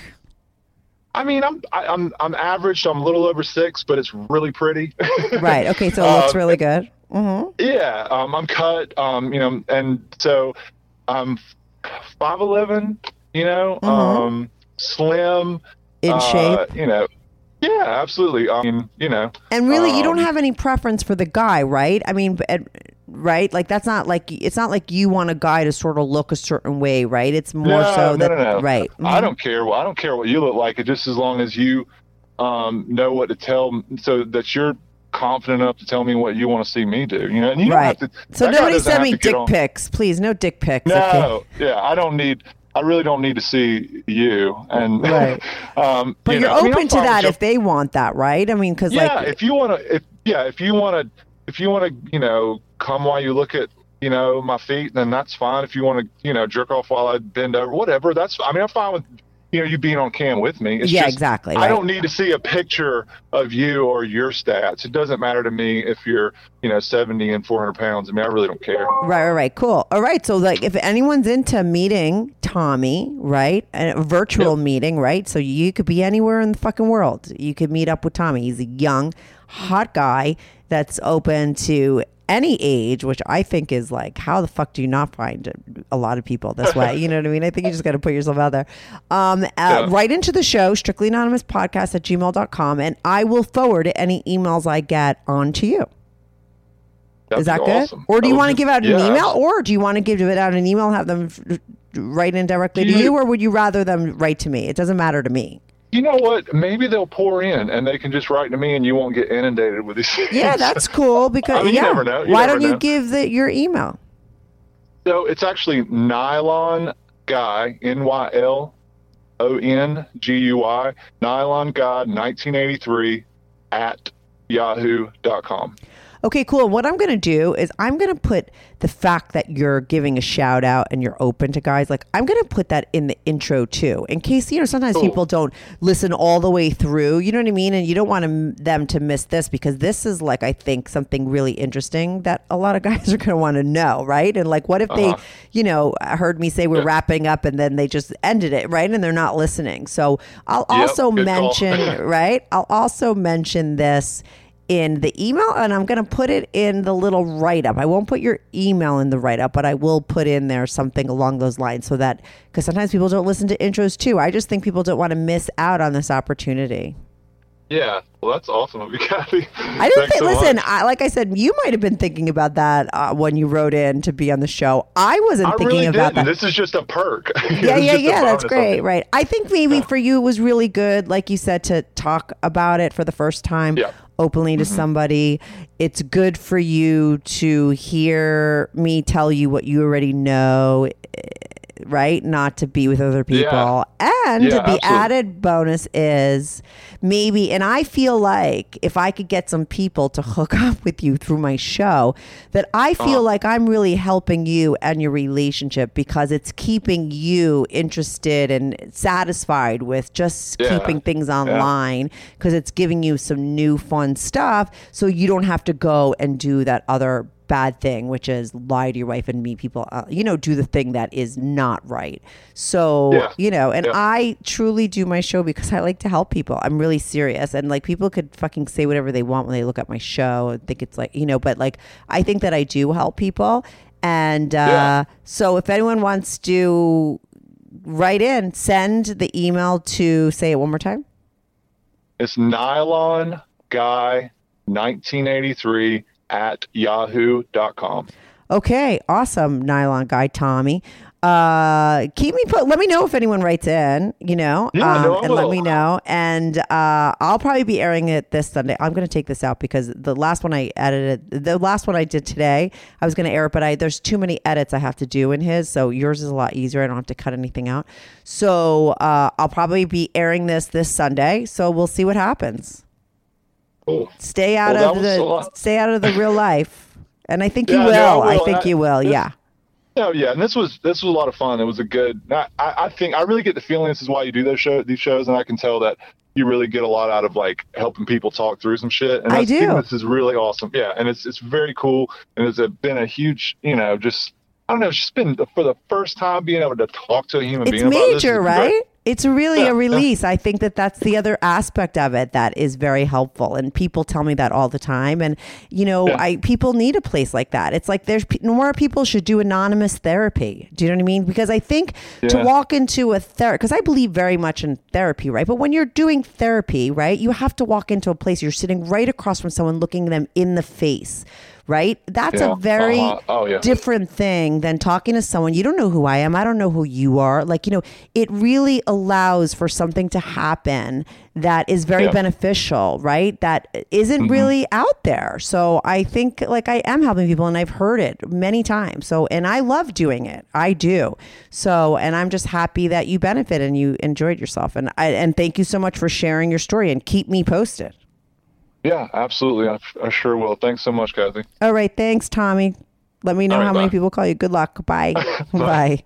I mean, I'm I, I'm I'm average. So I'm a little over six, but it's really pretty. Right. Okay, so it looks Um, really good. hmm Yeah, um, I'm cut. Um, you know, and so I'm five eleven. You know, um, slim. In uh, shape. You know. Yeah, absolutely. I mean, you know. And really, you don't um, have any preference for the guy, right? I mean, but- right? Like that's not like it's not like you want a guy to sort of look a certain way, right? It's more no, so no, that no, right. I Mhm. don't care. Well, I don't care what you look like. Just as long as you um, know what to tell, so that you're confident enough to tell me what you want to see me do. You know, and you Right. don't have to. So nobody send me dick pics, please. No dick pics. okay? No, yeah, I don't need. I really don't need to see you. And Right. um, But you you're know, I mean, open to that if they want that, right? I mean, because yeah, like if you want to, if yeah, if you want to, if you want to, you know, come while you look at, you know, my feet, then that's fine. If you want to, you know, jerk off while I bend over, whatever, that's. I mean, I'm fine with, you know, you being on cam with me. It's Yeah, just, exactly, I don't need to see a picture of you or your stats. It doesn't matter to me if you're, you know, 70 and 400 pounds. I mean, I really don't care. Right, right, right. Cool. All right. So, like, if anyone's into meeting Tommy, right, a virtual Yep. meeting, right? So you could be anywhere in the fucking world. You could meet up with Tommy. He's a young, hot guy that's open to any age, which I think is like, how the fuck do you not find a lot of people this way? You know what I mean? I think you just got to put yourself out there. Um, uh, Yeah. Write into the show, strictly anonymous podcast at gmail.com, and I will forward any emails I get on to you. That'd Is that good? awesome. Or do you want to give out an email, or do you want to give it out an email, have them f- write in directly to You- you, or would you rather them write to me? It doesn't matter to me. You know what? Maybe they'll pour in and they can just write to me, and you won't get inundated with these. things. Yeah, that's cool because I mean, you yeah. know. Why don't you give the, your email? So it's actually nylon guy N Y L O N G U I nylon guy 1983 at yahoo.com. Okay, cool. What I'm going to do is I'm going to put the fact that you're giving a shout out and you're open to guys. Like I'm going to put that in the intro too, in case you know sometimes Cool. people don't listen all the way through. You know what I mean? And you don't want them them to miss this because this is like I think something really interesting that a lot of guys are going to want to know, right? And like, what if they, Uh-huh. you know, heard me say we're Yeah. wrapping up and then they just ended it, right? And they're not listening. So I'll Yep, also mention right? I'll also mention this in the email and I'm going to put it in the little write up. I won't put your email in the write up, but I will put in there something along those lines so that because sometimes people don't listen to intros too. I just think people don't want to miss out on this opportunity. Yeah, well, that's awesome of you, Kathy. I didn't think, so listen. I, like I said, you might have been thinking about that uh, when you wrote in to be on the show. I wasn't I thinking really about didn't. that. This is just a perk. yeah, yeah, yeah. That's great. Right. I think maybe for you it was really good, like you said, to talk about it for the first time Yeah. Openly to mm-hmm. somebody. It's good for you to hear me tell you what you already know, right? Not to be with other people. Yeah. And Yeah, the absolutely. added bonus is maybe, and I feel like if I could get some people to hook up with you through my show, that I feel Uh-huh. like I'm really helping you and your relationship because it's keeping you interested and satisfied with just Yeah. keeping things online because it's giving you some new fun stuff so you don't have to go and do that other bad thing which is lie to your wife and meet people uh, you know do the thing that is not right so Yeah. you know and Yeah. i truly do my show because i like to help people i'm really serious and like people could fucking say whatever they want when they look at my show and think it's like you know but like i think that i do help people and uh Yeah. so if anyone wants to write in send the email to say it one more time It's nylon guy 1983 at yahoo.com. Okay, awesome, nylon guy Tommy. Uh, keep me put. Let me know if anyone writes in. You know, Yeah, um, no, and let me know. And uh, I'll probably be airing it this Sunday. I'm going to take this out because the last one I edited, the last one I did today, I was going to air it, but I there's too many edits I have to do in his. So yours is a lot easier. I don't have to cut anything out. So uh, I'll probably be airing this this Sunday. So we'll see what happens. Cool. Stay out Well, of that was a the stay out of the real life. And I think you Yeah, will. no, I I think I- you will. this- Yeah. No, oh, yeah, and this was this was a lot of fun. It was a good. I, I think I really get the feeling this is why you do those show these shows, and I can tell that you really get a lot out of like helping people talk through some shit. And I do. This is really awesome. Yeah, and it's it's very cool, and it's a, been a huge, you know, just I don't know, it's just been for the first time being able to talk to a human It's being about this. major, right? It's really a release. I think that that's the other aspect of it that is very helpful, and people tell me that all the time. And you know, Yeah. I people need a place like that. It's like there's more people should do anonymous therapy. Do you know what I mean? Because I think to walk into a therapy, because I believe very much in therapy, right? But when you're doing therapy, right, you have to walk into a place you're sitting right across from someone, looking them in the face. Right? That's Yeah. a very Uh-huh. Oh, yeah. different thing than talking to someone you don't know who I am. I don't know who you are. Like, you know, it really allows for something to happen that is very Yeah. beneficial, right? That isn't really out there. So I think like I am helping people and I've heard it many times. So, and I love doing it. I do. So, and I'm just happy that you benefit and you enjoyed yourself. And I, and thank you so much for sharing your story and keep me posted. Yeah, absolutely. I, I sure will. Thanks so much, Kathy. All right. Thanks, Tommy. Let me know All right, how many people call you. Good luck. Bye. bye.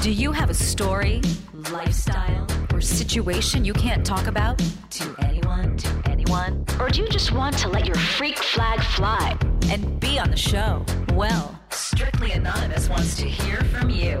Do you have a story, lifestyle, or situation you can't talk about to anyone, to anyone? Or do you just want to let your freak flag fly and be on the show? Well, Strictly Anonymous wants to hear from you.